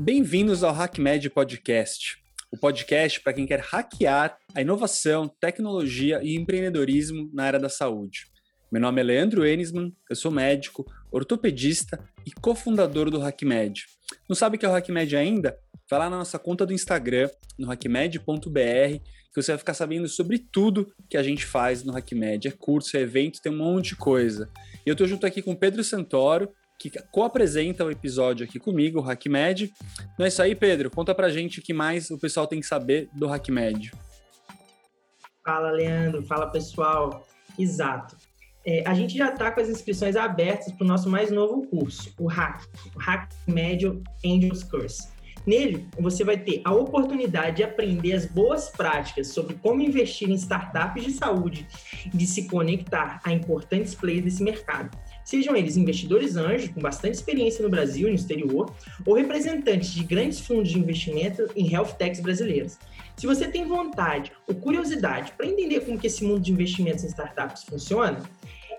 Bem-vindos ao HackMed Podcast, o podcast para quem quer hackear a inovação, tecnologia e empreendedorismo na área da saúde. Meu nome é Leandro Enisman, eu sou médico, ortopedista e cofundador do HackMed. Não sabe o que é o HackMed ainda? Vai lá na nossa conta do Instagram, no hackmed.br, que você vai ficar sabendo sobre tudo que a gente faz no HackMed. É curso, é evento, tem um monte de coisa. E eu estou junto aqui com Pedro Santoro, que co-apresenta o episódio aqui comigo, o HackMed. Não é isso aí, Pedro? Conta pra gente o que mais o pessoal tem que saber do HackMed. Fala, Leandro. Fala, pessoal. Exato. É, a gente já está com as inscrições abertas para o nosso mais novo curso, o Hack, o Hack Medio Angels Course. Nele, você vai ter a oportunidade de aprender as boas práticas sobre como investir em startups de saúde e de se conectar a importantes players desse mercado. Sejam eles investidores anjos com bastante experiência no Brasil e no exterior, ou representantes de grandes fundos de investimento em health techs brasileiras. Se você tem vontade ou curiosidade para entender como que esse mundo de investimentos em startups funciona,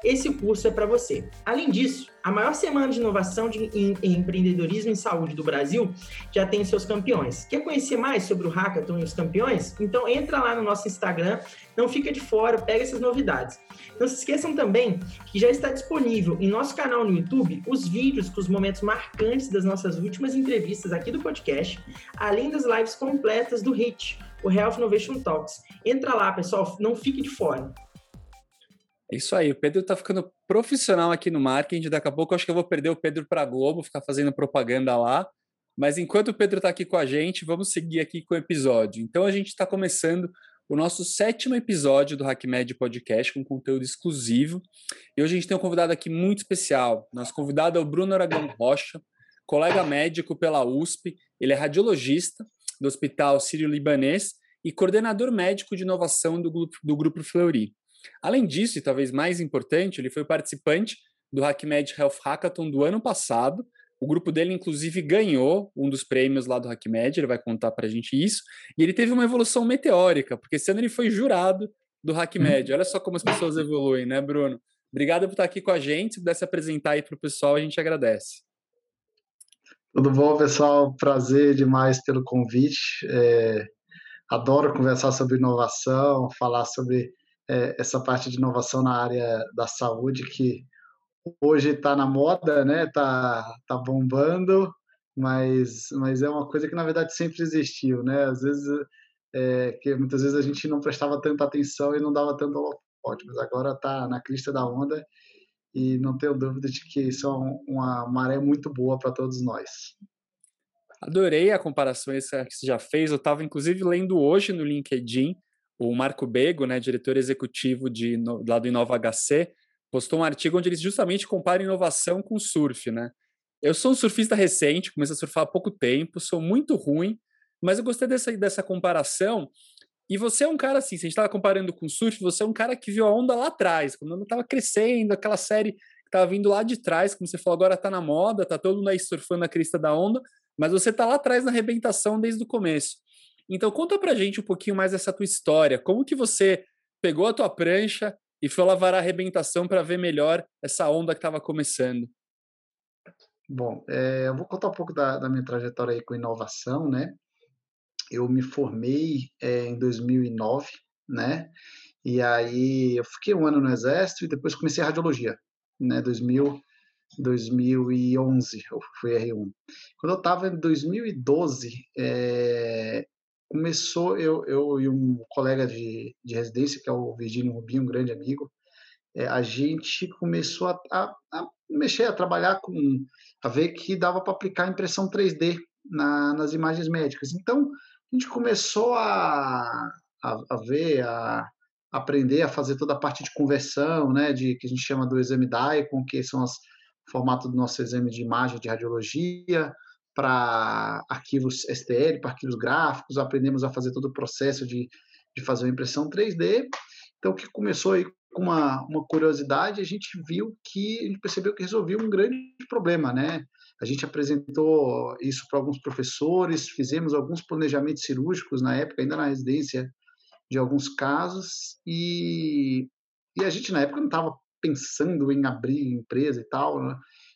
esse curso é para você. Além disso, a maior semana de inovação de, em, em, empreendedorismo em saúde do Brasil já tem seus campeões. Quer conhecer mais sobre o Hackathon e os campeões? Então entra lá no nosso Instagram, não fica de fora, pega essas novidades. Não se esqueçam também que já está disponível em nosso canal no YouTube os vídeos com os momentos marcantes das nossas últimas entrevistas aqui do podcast, além das lives completas do HIT, o Health Innovation Talks. Entra lá, pessoal, não fique de fora. É isso aí, o Pedro tá ficando profissional aqui no marketing. Daqui a pouco eu acho que eu vou perder o Pedro para Globo, ficar fazendo propaganda lá. Mas enquanto o Pedro está aqui com a gente, vamos seguir aqui com o episódio. Então a gente está começando o nosso sétimo episódio do HackMed Podcast com conteúdo exclusivo. E hoje a gente tem um convidado aqui muito especial. Nosso convidado é o Bruno Aragão Rocha, colega médico pela USP. Ele é radiologista do Hospital Sírio-Libanês e coordenador médico de inovação do grupo, do grupo Fleury. Além disso, e talvez mais importante, ele foi participante do HackMed Health Hackathon do ano passado. O grupo dele, inclusive, ganhou um dos prêmios lá do HackMed, ele vai contar para a gente isso. E ele teve uma evolução meteórica, porque esse ano ele foi jurado do HackMed. Olha só como as pessoas evoluem, né, Bruno? Obrigado por estar aqui com a gente. Se pudesse apresentar aí para o pessoal, a gente agradece. Tudo bom, pessoal? Prazer demais pelo convite. É, adoro conversar sobre inovação, falar sobre é, essa parte de inovação na área da saúde que hoje está na moda, né? Tá, tá bombando, mas, mas é uma coisa que na verdade sempre existiu, né? Às vezes é, que muitas vezes a gente não prestava tanta atenção e não dava tanto holofote, mas agora está na crista da onda e não tenho dúvida de que isso é uma maré muito boa para todos nós. Adorei a comparação que você já fez. Eu estava inclusive lendo hoje no LinkedIn o Marco Bego, né, diretor executivo de, no, lá do Inova HC, postou um artigo onde eles justamente comparam inovação com surf, né? Eu sou um surfista recente, comecei a surfar há pouco tempo, sou muito ruim, mas eu gostei dessa, dessa comparação. E você é um cara assim, se a gente estava comparando com surf, você é um cara que viu a onda lá atrás, quando a onda estava crescendo, aquela série que estava vindo lá de trás, como você falou, agora está na moda, está todo mundo aí surfando a crista da onda, mas você está lá atrás na arrebentação desde o começo. Então conta pra gente um pouquinho mais dessa tua história. Como que você pegou a tua prancha e foi lavar a arrebentação para ver melhor essa onda que estava começando? Bom, é, eu vou contar um pouco da, da, minha trajetória aí com inovação, né? Eu me formei é, em 2009, né? E aí eu fiquei um ano no exército e depois comecei a radiologia, né? 2000, 2011 eu fui R1. Quando eu estava em 2012, é, começou, eu, eu e um colega de, de residência, que é o Virgínio Rubinho, um grande amigo, é, a gente começou a, a, a, mexer, a trabalhar com, a ver que dava para aplicar impressão 3D na, nas imagens médicas. Então, a gente começou a, a, a ver, a aprender a fazer toda a parte de conversão, né, de que a gente chama do exame DICOM, que são os formatos do nosso exame de imagem de radiologia, para arquivos STL, para arquivos gráficos, aprendemos a fazer todo o processo de, de fazer uma impressão 3D. Então, o que começou aí com uma, uma curiosidade, a gente viu que, a gente percebeu que resolvia um grande problema, né? A gente apresentou isso para alguns professores, fizemos alguns planejamentos cirúrgicos na época, ainda na residência, de alguns casos, e, e a gente na época não estava pensando em abrir empresa e tal, né?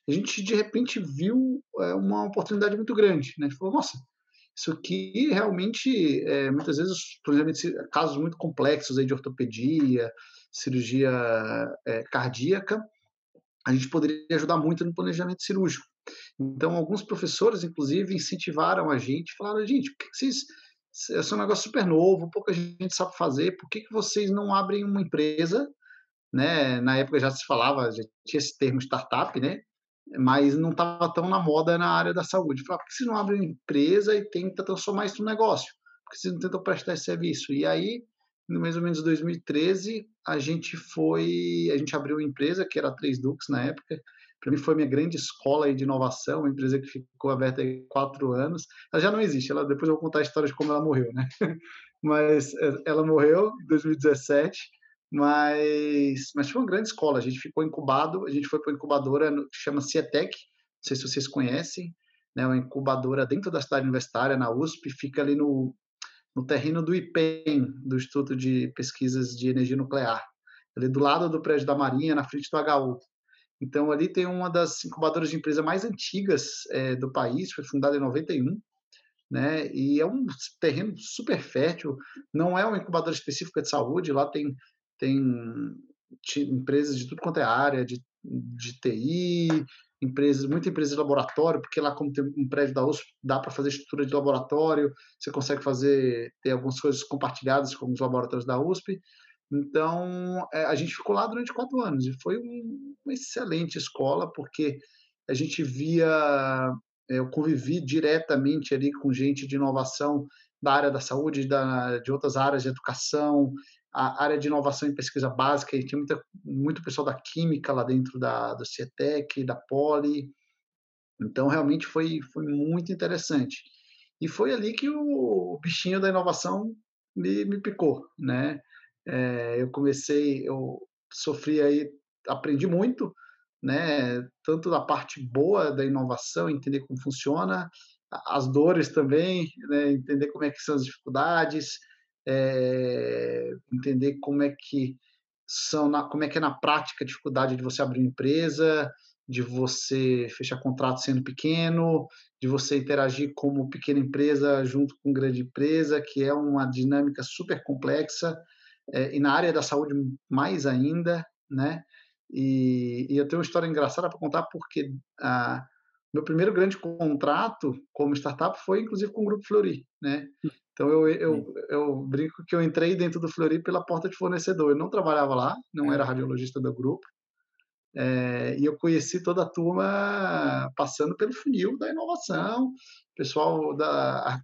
A gente de repente viu é, uma oportunidade muito grande, né? A gente falou, nossa, isso aqui realmente, é, muitas vezes, exemplo, casos muito complexos aí de ortopedia, cirurgia é, cardíaca, a gente poderia ajudar muito no planejamento cirúrgico. Então, alguns professores, inclusive, incentivaram a gente, falaram, gente, por que vocês esse é um negócio super novo, pouca gente sabe fazer, por que, que vocês não abrem uma empresa, né? Na época já se falava, já tinha esse termo startup, né? Mas não estava tão na moda na área da saúde. Falava, por que vocês não abrem uma empresa e tenta transformar isso num negócio? Por que vocês não tentam prestar esse serviço? E aí, no mais ou menos 2013, a gente foi, a gente abriu uma empresa que era a Três Dux na época, para mim foi minha grande escola de inovação, uma empresa que ficou aberta há quatro anos. Ela já não existe, ela, depois eu vou contar a história de como ela morreu, né? Mas é, ela morreu em 2017, mas, mas foi uma grande escola. A gente ficou incubado, a gente foi para uma incubadora que chama Cietec, não sei se vocês conhecem, né? Uma incubadora dentro da cidade universitária, na USP, fica ali no, no terreno do IPEM, do Instituto de Pesquisas de Energia Nuclear, ali do lado do prédio da Marinha, na frente do HU. Então, ali tem uma das incubadoras de empresa mais antigas é, do país, foi fundada em 91, né? E é um terreno super fértil, não é uma incubadora específica de saúde, lá tem, tem empresas de tudo quanto é área, de, de TI, empresas, muita empresa de laboratório, porque lá como tem um prédio da USP, dá para fazer estrutura de laboratório, você consegue fazer, ter algumas coisas compartilhadas com os laboratórios da USP, então, é, a gente ficou lá durante quatro anos e foi um, uma excelente escola, porque a gente via, é, eu convivi diretamente ali com gente de inovação da área da saúde, da, de outras áreas de educação, a área de inovação em pesquisa básica, e tinha muita, muito pessoal da química lá dentro da, do CIETEC, da Poli, então realmente foi, foi muito interessante. E foi ali que o bichinho da inovação me, me picou, né? É, eu comecei, eu sofri aí, aprendi muito, né? Tanto da parte boa da inovação, entender como funciona, as dores também, né? Entender como é que são as dificuldades, é, entender como é que são, na, como é que é na prática a dificuldade de você abrir uma empresa, de você fechar contrato sendo pequeno, de você interagir como pequena empresa junto com grande empresa, que é uma dinâmica super complexa é, e na área da saúde mais ainda, né? E, e eu tenho uma história engraçada para contar porque a, meu primeiro grande contrato como startup foi inclusive com o Grupo Flori, né? Então eu, eu, eu brinco que eu entrei dentro do Flori pela porta de fornecedor. Eu não trabalhava lá, não era radiologista do grupo. É, e eu conheci toda a turma passando pelo funil da inovação, pessoal da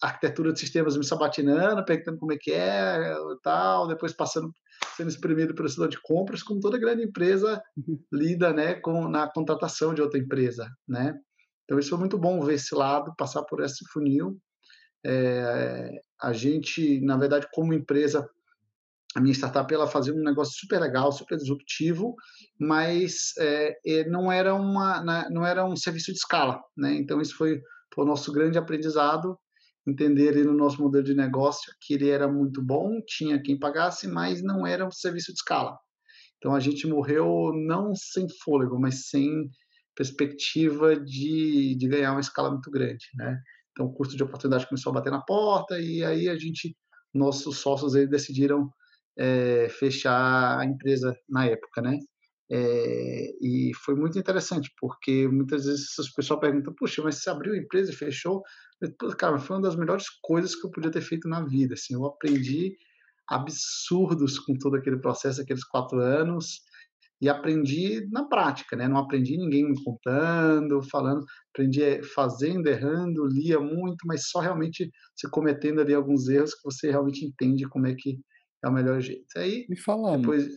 arquitetura de sistemas me sabatinando, perguntando como é que é, tal, depois passando, sendo exprimido pelo setor de compras, como toda grande empresa lida, né, com na contratação de outra empresa, né? Então isso foi muito bom ver esse lado, passar por esse funil. É, a gente, na verdade, como empresa, a minha startup ela fazia um negócio super legal, super disruptivo, mas é, não era uma, né, não era um serviço de escala, né? Então isso foi, foi o nosso grande aprendizado entender ali no nosso modelo de negócio que ele era muito bom, tinha quem pagasse, mas não era um serviço de escala. Então a gente morreu não sem fôlego, mas sem perspectiva de, de ganhar uma escala muito grande, né? Então o custo de oportunidade começou a bater na porta e aí a gente, nossos sócios aí decidiram é, fechar a empresa na época, né? É, e foi muito interessante, porque muitas vezes as pessoas perguntam, puxa, mas você abriu a empresa e fechou? cara, foi uma das melhores coisas que eu podia ter feito na vida. Assim, eu aprendi absurdos com todo aquele processo, aqueles quatro anos, e aprendi na prática, né? Não aprendi ninguém me contando, falando, aprendi eh, fazendo, errando, lia muito, mas só realmente se cometendo ali alguns erros que você realmente entende como é que é o melhor jeito. Aí, me fala, depois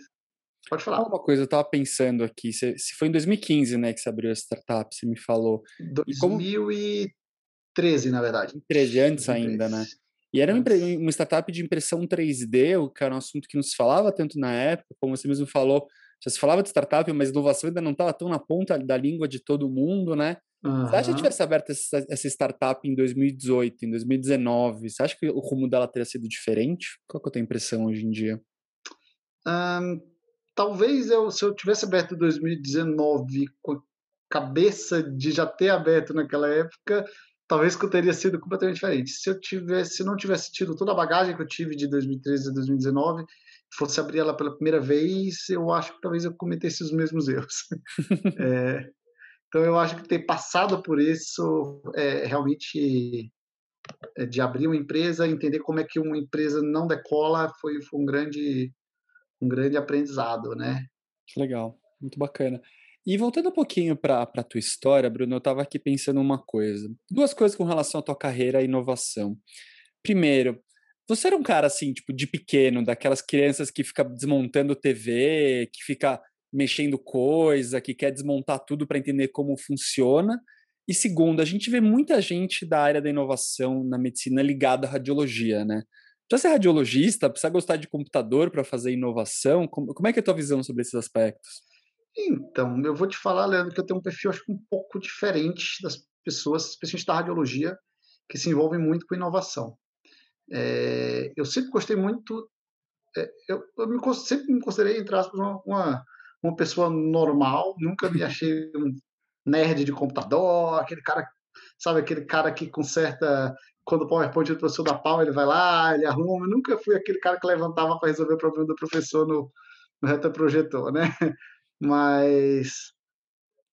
Pode falar. Uma coisa, eu estava pensando aqui, se, foi em 2015, né, que você abriu a startup, você me falou. 2013, como... na verdade. 13, antes 2013. ainda, né? E era uma, uma, startup de impressão 3D, o que era um assunto que não se falava tanto na época, como você mesmo falou, já se falava de startup, mas inovação ainda não estava tão na ponta da língua de todo mundo, né? Uhum. Você acha que tivesse aberto essa, essa, startup em 2018, em 2019, você acha que o rumo dela teria sido diferente? Qual que é a tua impressão hoje em dia? Um, talvez eu, se eu tivesse aberto em 2019 com cabeça de já ter aberto naquela época, talvez que eu teria sido completamente diferente. Se eu tivesse, se não tivesse tido toda a bagagem que eu tive de 2013 a 2019, fosse abrir ela pela primeira vez, eu acho que talvez eu cometesse os mesmos erros. é, então eu acho que ter passado por isso é realmente é, de abrir uma empresa, entender como é que uma empresa não decola, foi, foi um grande um grande aprendizado, né? Legal, muito bacana. E voltando um pouquinho para a tua história, Bruno, eu estava aqui pensando uma coisa. Duas coisas com relação à tua carreira e inovação. Primeiro, você era um cara assim, tipo, de pequeno, daquelas crianças que fica desmontando TV, que fica mexendo coisa, que quer desmontar tudo para entender como funciona. E segundo, a gente vê muita gente da área da inovação na medicina ligada à radiologia, né? Precisa ser radiologista, precisa gostar de computador para fazer inovação? Como, como é que é a tua visão sobre esses aspectos? Então, eu vou te falar, Leandro, que eu tenho um perfil acho que um pouco diferente das pessoas, especialmente da radiologia, que se envolvem muito com inovação. É, eu sempre gostei muito, é, eu, eu me, sempre me considerei, entre aspas, uma, uma, uma, pessoa normal, nunca me achei um nerd de computador, aquele cara, sabe, aquele cara que conserta, quando o PowerPoint do professor dá pau, ele vai lá, ele arruma, eu nunca fui aquele cara que levantava para resolver o problema do professor no, no retroprojetor, né? Mas,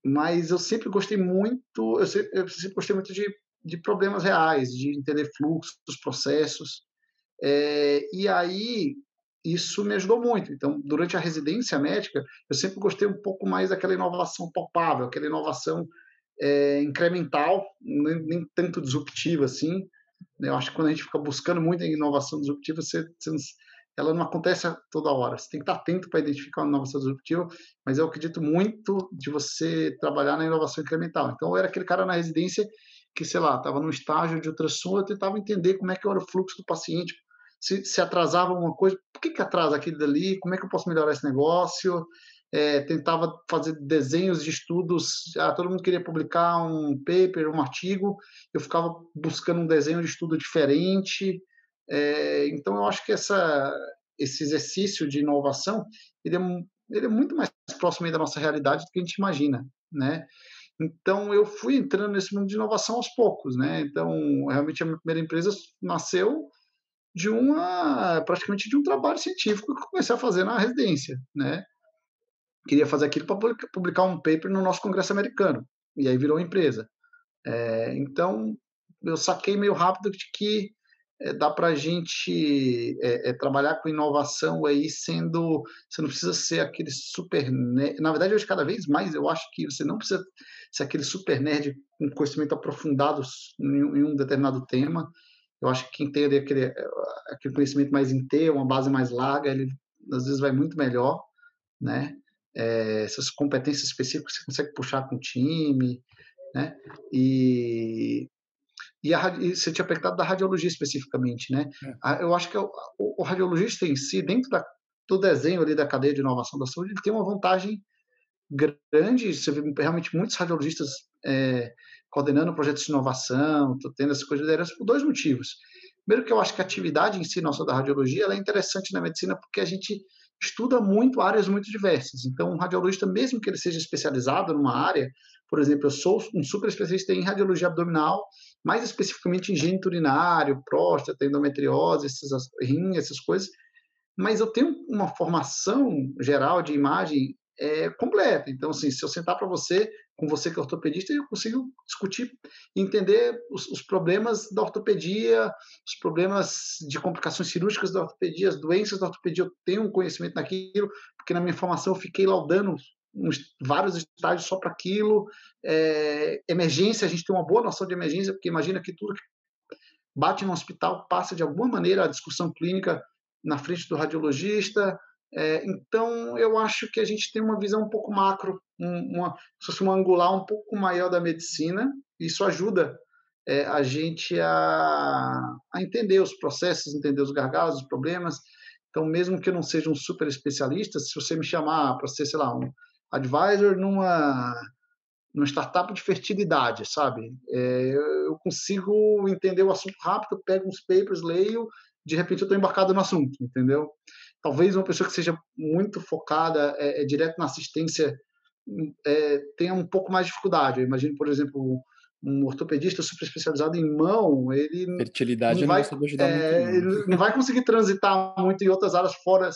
mas eu sempre gostei muito, eu sempre, eu sempre gostei muito de, de problemas reais, de entender fluxos, processos. É, e aí isso me ajudou muito. Então, durante a residência médica, eu sempre gostei um pouco mais daquela inovação palpável, aquela inovação é, incremental, nem, nem, tanto disruptiva assim. Eu acho que quando a gente fica buscando muito a inovação disruptiva, você, você, ela não acontece toda hora. Você tem que estar atento para identificar uma inovação disruptiva, mas eu acredito muito de você trabalhar na inovação incremental. Então, eu era aquele cara na residência que, sei lá, estava no estágio de ultrassom, eu tentava entender como é que era o fluxo do paciente, se, se atrasava alguma coisa, por que, que atrasa aquilo dali, como é que eu posso melhorar esse negócio, é, tentava fazer desenhos de estudos, ah, todo mundo queria publicar um paper, um artigo, eu ficava buscando um desenho de estudo diferente, é, então, eu acho que essa, esse exercício de inovação ele é, ele é muito mais próximo da nossa realidade do que a gente imagina, né? Então, eu fui entrando nesse mundo de inovação aos poucos, né? Então, realmente, a minha primeira empresa nasceu de uma, praticamente de um trabalho científico que eu comecei a fazer na residência, né? Queria fazer aquilo para publicar um paper no nosso congresso americano, e aí virou empresa. É, então, eu saquei meio rápido de que é, dá para a gente é, é, trabalhar com inovação aí sendo você não precisa ser aquele super na verdade hoje cada vez mais eu acho que você não precisa ser aquele super nerd com conhecimento aprofundado em, um determinado tema eu acho que quem tem aquele, aquele conhecimento mais inteiro uma base mais larga ele às vezes vai muito melhor né é, essas competências específicas você consegue puxar com o time né e e, a, e você tinha perguntado da radiologia especificamente, né? É. Eu acho que o, o, o, radiologista em si, dentro da, do desenho ali da cadeia de inovação da saúde, ele tem uma vantagem grande. Você vê realmente muitos radiologistas é, coordenando projetos de inovação, tendo essa coisa de liderança por dois motivos. Primeiro que eu acho que a atividade em si nossa da radiologia é interessante na medicina porque a gente estuda muito áreas muito diversas. Então, um radiologista, mesmo que ele seja especializado numa área, por exemplo, eu sou um super especialista em radiologia abdominal, mais especificamente em gênito urinário, próstata, endometriose, essas rim, essas coisas, mas eu tenho uma formação geral de imagem é, completa. Então, assim, se eu sentar para você, com você que é ortopedista, eu consigo discutir entender os, os, problemas da ortopedia, os problemas de complicações cirúrgicas da ortopedia, as doenças da ortopedia. Eu tenho um conhecimento naquilo, porque na minha formação eu fiquei laudando uns, vários estágios só para aquilo. É, emergência, a gente tem uma boa noção de emergência, porque imagina que tudo que bate no hospital passa de alguma maneira a discussão clínica na frente do radiologista. É, então, eu acho que a gente tem uma visão um pouco macro, uma, uma angular um pouco maior da medicina. Isso ajuda é, a gente a, a entender os processos, entender os gargalos, os problemas. Então, mesmo que eu não seja um super especialista, se você me chamar para ser, sei lá, um advisor numa, numa startup de fertilidade, sabe? É, eu consigo entender o assunto rápido, pego uns papers, leio, de repente eu estou embarcado no assunto, entendeu? Talvez uma pessoa que seja muito focada é, é direto na assistência é, tenha um pouco mais de dificuldade. Eu imagino, por exemplo, um ortopedista super especializado em mão, ele fertilidade não vai, ajudar é, muito, não. não vai conseguir transitar muito em outras áreas fora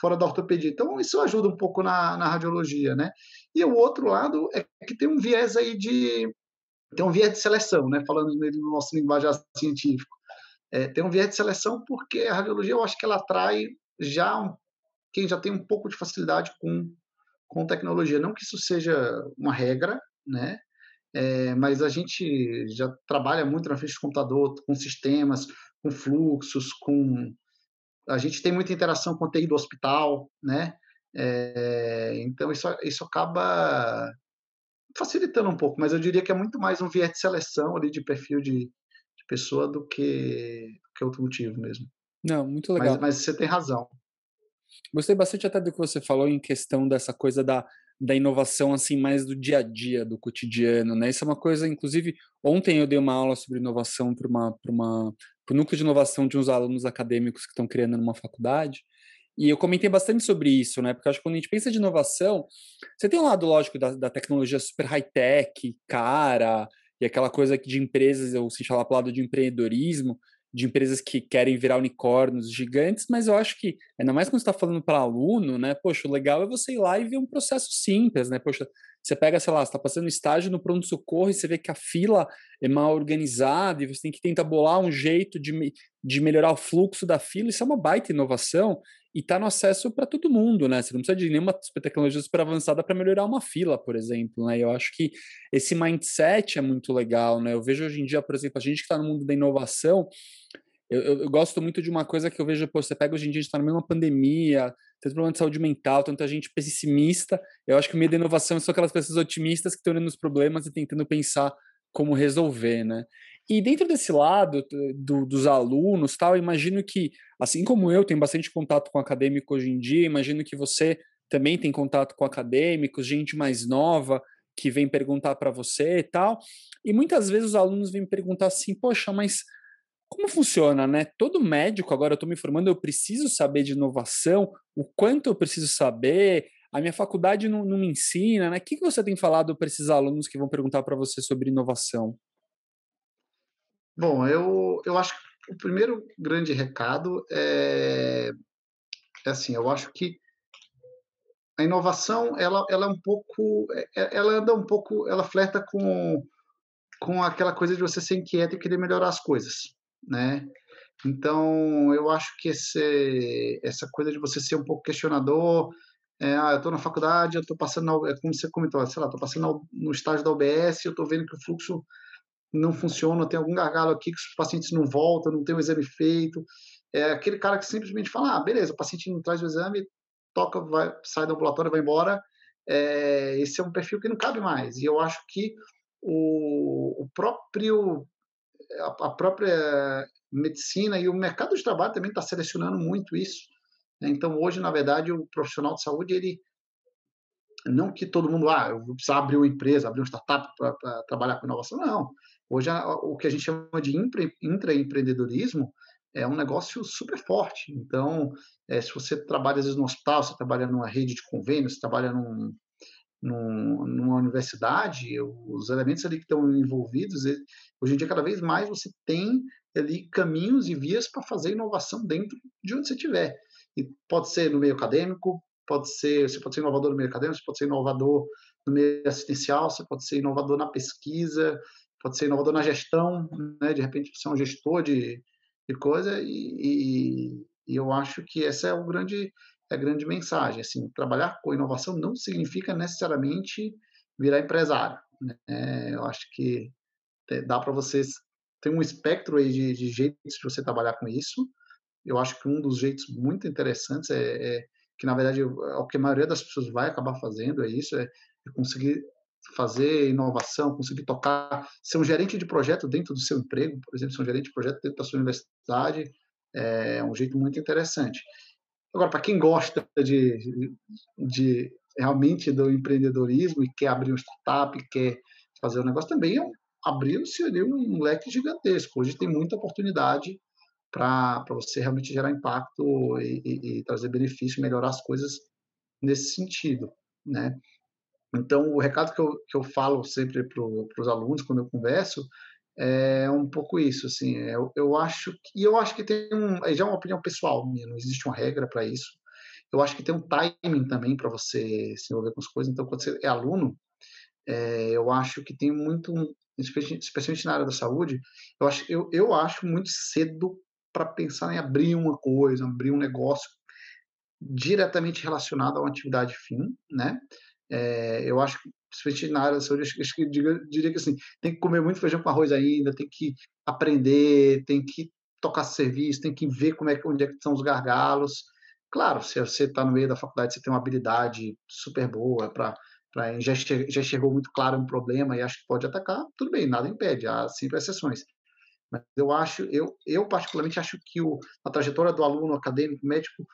fora da ortopedia. Então isso ajuda um pouco na, na radiologia, né? E o outro lado é que tem um viés aí de tem um viés de seleção, né? Falando no nosso linguagem científico, é, tem um viés de seleção porque a radiologia eu acho que ela atrai já quem já tem um pouco de facilidade com com tecnologia. Não que isso seja uma regra, né? É, mas a gente já trabalha muito na frente do computador, com sistemas, com fluxos, com a gente tem muita interação com o TI do hospital, né? É, então isso, isso acaba facilitando um pouco, mas eu diria que é muito mais um viés de seleção ali de perfil de, de pessoa do que, do que outro motivo mesmo. Não, muito legal. Mas, mas você tem razão. Gostei bastante até do que você falou em questão dessa coisa da, da inovação assim mais do dia a dia, do cotidiano, né? Isso é uma coisa, inclusive, ontem eu dei uma aula sobre inovação para uma para uma núcleo de inovação de uns alunos acadêmicos que estão criando numa faculdade. E eu comentei bastante sobre isso, né? Porque acho que quando a gente pensa de inovação, você tem um lado lógico da, da tecnologia super high-tech, cara, e aquela coisa de empresas, ou se fala para lado de empreendedorismo, de empresas que querem virar unicórnios gigantes, mas eu acho que, ainda mais quando você está falando para aluno, né? Poxa, o legal é você ir lá e ver um processo simples, né? Poxa, você pega, sei lá, você está passando estágio no pronto-socorro e você vê que a fila é mal organizada e você tem que tentar bolar um jeito de, de melhorar o fluxo da fila. Isso é uma baita inovação e está no acesso para todo mundo, né? Você não precisa de nenhuma tecnologia super avançada para melhorar uma fila, por exemplo, né? Eu acho que esse mindset é muito legal, né? Eu vejo hoje em dia, por exemplo, a gente que está no mundo da inovação, eu, eu, eu, gosto muito de uma coisa que eu vejo, pô, você pega hoje em dia, a gente está na mesma pandemia, tem problema de saúde mental, tanta gente pessimista. Eu acho que o meio da inovação são aquelas pessoas otimistas que estão olhando os problemas e tentando pensar como resolver, né? E dentro desse lado do, dos alunos, tal, imagino que, assim como eu tenho bastante contato com acadêmico hoje em dia, imagino que você também tem contato com acadêmicos, gente mais nova que vem perguntar para você e tal. E muitas vezes os alunos vêm perguntar assim: poxa, mas como funciona, né? Todo médico, agora eu estou me formando, eu preciso saber de inovação, o quanto eu preciso saber, a minha faculdade não, não me ensina, né? O que, que você tem falado para esses alunos que vão perguntar para você sobre inovação? Bom, eu, eu acho que o primeiro grande recado é, é assim, eu acho que a inovação, ela, ela é um pouco, é, é, ela anda um pouco, ela flerta com, com aquela coisa de você ser inquieto e querer melhorar as coisas né? Então, eu acho que esse, essa coisa de você ser um pouco questionador, é, ah, eu estou na faculdade, eu estou passando, na, é como você comentou, sei lá, estou passando no estágio da OBS, eu estou vendo que o fluxo não funciona, tem algum gargalo aqui que os pacientes não voltam, não tem o exame feito. É aquele cara que simplesmente fala, ah, beleza, o paciente não traz o exame, toca, vai, sai do ambulatório, vai embora. É, esse é um perfil que não cabe mais. E eu acho que o, o próprio a própria medicina e o mercado de trabalho também está selecionando muito isso. Né? Então, hoje, na verdade, o profissional de saúde, ele não que todo mundo, ah, eu vou precisar abrir uma empresa, abrir uma startup para trabalhar com inovação, não. Hoje, o que a gente chama de intraempreendedorismo é um negócio super forte. Então, é, se você trabalha, às vezes, no hospital, você trabalha numa rede de convênios, você trabalha num, num, numa universidade, os elementos ali que estão envolvidos, hoje em dia, cada vez mais você tem ali caminhos e vias para fazer inovação dentro de onde você estiver. E pode ser no meio acadêmico, pode ser, você pode ser inovador no meio acadêmico, você pode ser inovador no meio assistencial, você pode ser inovador na pesquisa, pode ser inovador na gestão, né? de repente você é um gestor de, de coisa, e, e, e eu acho que essa é o grande é a grande mensagem. Assim, trabalhar com inovação não significa necessariamente virar empresário. Né? Eu acho que dá para vocês tem um espectro aí de, de, jeitos de você trabalhar com isso. Eu acho que um dos jeitos muito interessantes é, é que na verdade é o que a maioria das pessoas vai acabar fazendo é isso, é, é conseguir fazer inovação, conseguir tocar, ser um gerente de projeto dentro do seu emprego, por exemplo, ser um gerente de projeto dentro da sua universidade, é um jeito muito interessante. Agora, para quem gosta de, de realmente do empreendedorismo e quer abrir uma startup, quer fazer um negócio, também é abriu-se ali um leque gigantesco. Hoje tem muita oportunidade para você realmente gerar impacto e, e, e, trazer benefício, melhorar as coisas nesse sentido, né? Então, o recado que eu, que eu falo sempre para os alunos quando eu converso é um pouco isso, assim, é, eu, eu acho e eu acho que tem um, já é uma opinião pessoal minha, não existe uma regra para isso. Eu acho que tem um timing também para você se envolver com as coisas. Então, quando você é aluno, é, eu acho que tem muito, especialmente na área da saúde, eu acho, eu, eu acho muito cedo para pensar em abrir uma coisa, abrir um negócio diretamente relacionado a uma atividade fim, né? É, eu acho que, principalmente na área da saúde, acho, acho que diria, diria que assim, tem que comer muito feijão com arroz ainda, tem que aprender, tem que tocar serviço, tem que ver como é onde é que estão os gargalos. Claro, se você está no meio da faculdade, você tem uma habilidade super boa para já, já chegou muito claro um problema e acho que pode atacar, tudo bem, nada impede, há sempre exceções. Mas eu acho, eu, eu particularmente acho que o, a trajetória do aluno acadêmico, médico,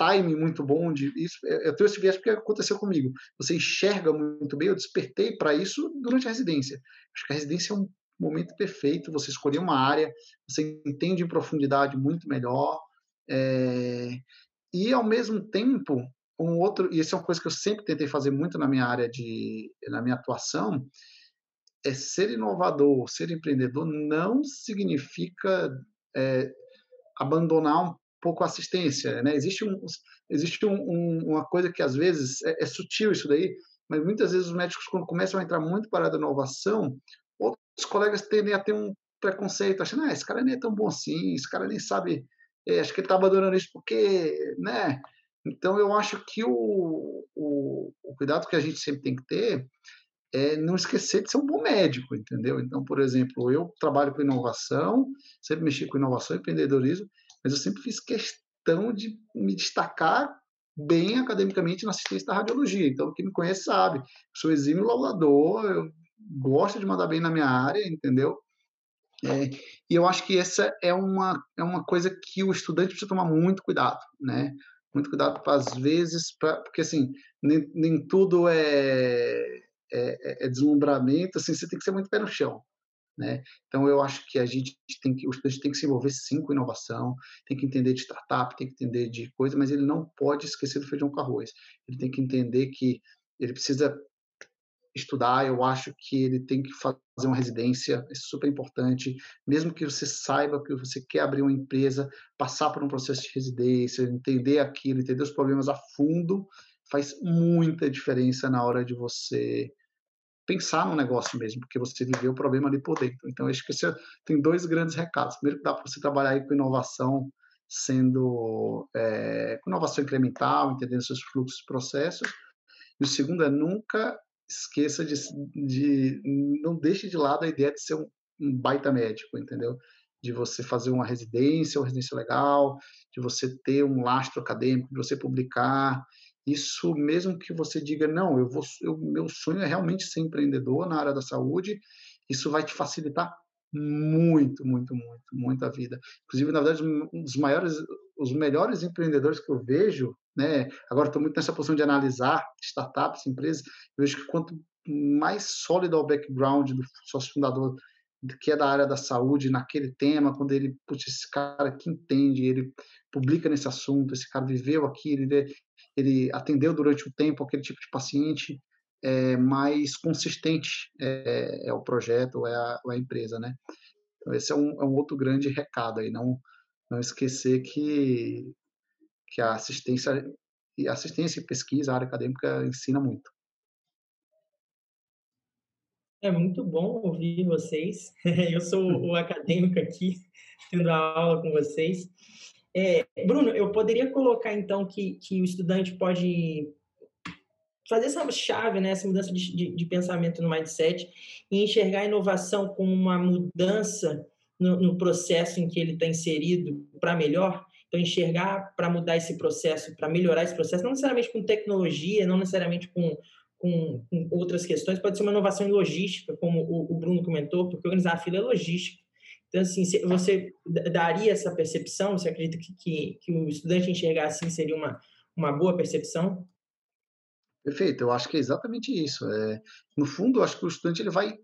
time muito bom de isso. Eu tenho esse viés porque aconteceu comigo. Você enxerga muito bem. Eu despertei para isso durante a residência. Acho que a residência é um momento perfeito. Você escolher uma área, você entende em profundidade muito melhor. É... E ao mesmo tempo, um outro, e isso é uma coisa que eu sempre tentei fazer muito na minha área de, na minha atuação, é ser inovador, ser empreendedor não significa é, abandonar um pouco assistência, né? Existe, um, existe um, um, uma coisa que às vezes é, é, sutil isso daí, mas muitas vezes os médicos quando começam a entrar muito para a inovação, outros colegas tendem a ter um preconceito, achando, ah, esse cara nem é tão bom assim, esse cara nem sabe, é, acho que ele está abandonando isso porque, né? Então, eu acho que o, o, o, cuidado que a gente sempre tem que ter é não esquecer de ser um bom médico, entendeu? Então, por exemplo, eu trabalho com inovação, sempre mexi com inovação e empreendedorismo, mas eu sempre fiz questão de me destacar bem academicamente na assistência da radiologia. Então, quem me conhece sabe, sou exímio laulador, eu gosto de mandar bem na minha área, entendeu? É, e eu acho que essa é uma, é uma coisa que o estudante precisa tomar muito cuidado, né? Muito cuidado, às vezes, pra, porque assim, nem, nem tudo é, é, é, deslumbramento, assim, você tem que ser muito pé no chão. Né? Então, eu acho que a gente tem que, o estudante tem que se envolver sim com inovação, tem que entender de startup, tem que entender de coisa, mas ele não pode esquecer do feijão com arroz. Ele tem que entender que ele precisa estudar, eu acho que ele tem que fazer uma residência, é super importante, mesmo que você saiba que você quer abrir uma empresa, passar por um processo de residência, entender aquilo, entender os problemas a fundo, faz muita diferença na hora de você pensar no negócio mesmo, porque você viveu o problema ali por dentro. Então, acho que você tem dois grandes recados. Primeiro, dá para você trabalhar aí com inovação, sendo é, com inovação incremental, entendendo seus fluxos e processos. E o segundo é nunca esqueça de, de não deixe de lado a ideia de ser um, um baita médico, entendeu? De você fazer uma residência, uma residência legal, de você ter um lastro acadêmico, de você publicar, isso mesmo que você diga, não, eu vou, eu, meu sonho é realmente ser empreendedor na área da saúde, isso vai te facilitar muito, muito, muito, muito a vida. Inclusive, na verdade, um dos maiores, os melhores empreendedores que eu vejo, né? Agora estou muito nessa posição de analisar startups, empresas, eu vejo que quanto mais sólido é o background do sócio fundador que é da área da saúde naquele tema, quando ele, putz, esse cara que entende, ele publica nesse assunto, esse cara viveu aquilo, ele, ele atendeu durante o tempo aquele tipo de paciente, é, mais consistente é, é o projeto é a, é a, empresa, né? Então esse é um, é um outro grande recado aí, não, não esquecer que, que a assistência, assistência e pesquisa, a área acadêmica ensina muito. É muito bom ouvir vocês. Eu sou o acadêmico aqui, tendo a aula com vocês. É, Bruno, eu poderia colocar então que, que o estudante pode fazer essa chave, né, essa mudança de, de, de pensamento no mindset e enxergar a inovação como uma mudança no, no processo em que ele está inserido para melhor. Então, enxergar para mudar esse processo, para melhorar esse processo, não necessariamente com tecnologia, não necessariamente com, com, com, outras questões, pode ser uma inovação em logística, como o, o Bruno comentou, porque organizar a fila é logística. Então, assim, você daria essa percepção? Você acredita que, que, que o estudante enxergar assim seria uma, uma boa percepção? Perfeito, eu acho que é exatamente isso. É, no fundo, eu acho que o estudante ele vai,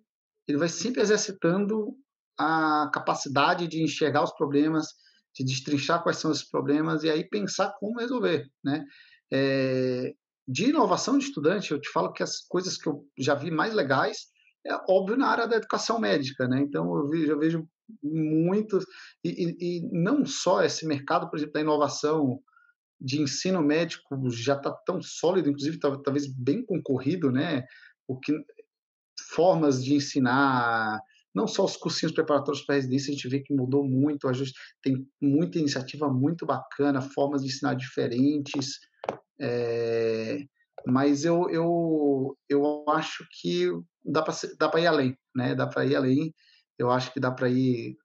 ele vai sempre exercitando a capacidade de enxergar os problemas, de destrinchar quais são esses problemas e aí pensar como resolver, né? É, de inovação de estudante, eu te falo que as coisas que eu já vi mais legais é óbvio na área da educação médica, né? Então eu eu vejo muitos e, e, não só esse mercado, por exemplo, da inovação de ensino médico já está tão sólido, inclusive talvez bem concorrido, né? O que formas de ensinar, não só os cursinhos preparatórios para residência, a gente vê que mudou muito, a gente tem muita iniciativa muito bacana, formas de ensinar diferentes, é, mas eu, eu, eu acho que dá para ir além, né? Dá para ir além. Eu acho que dá para ir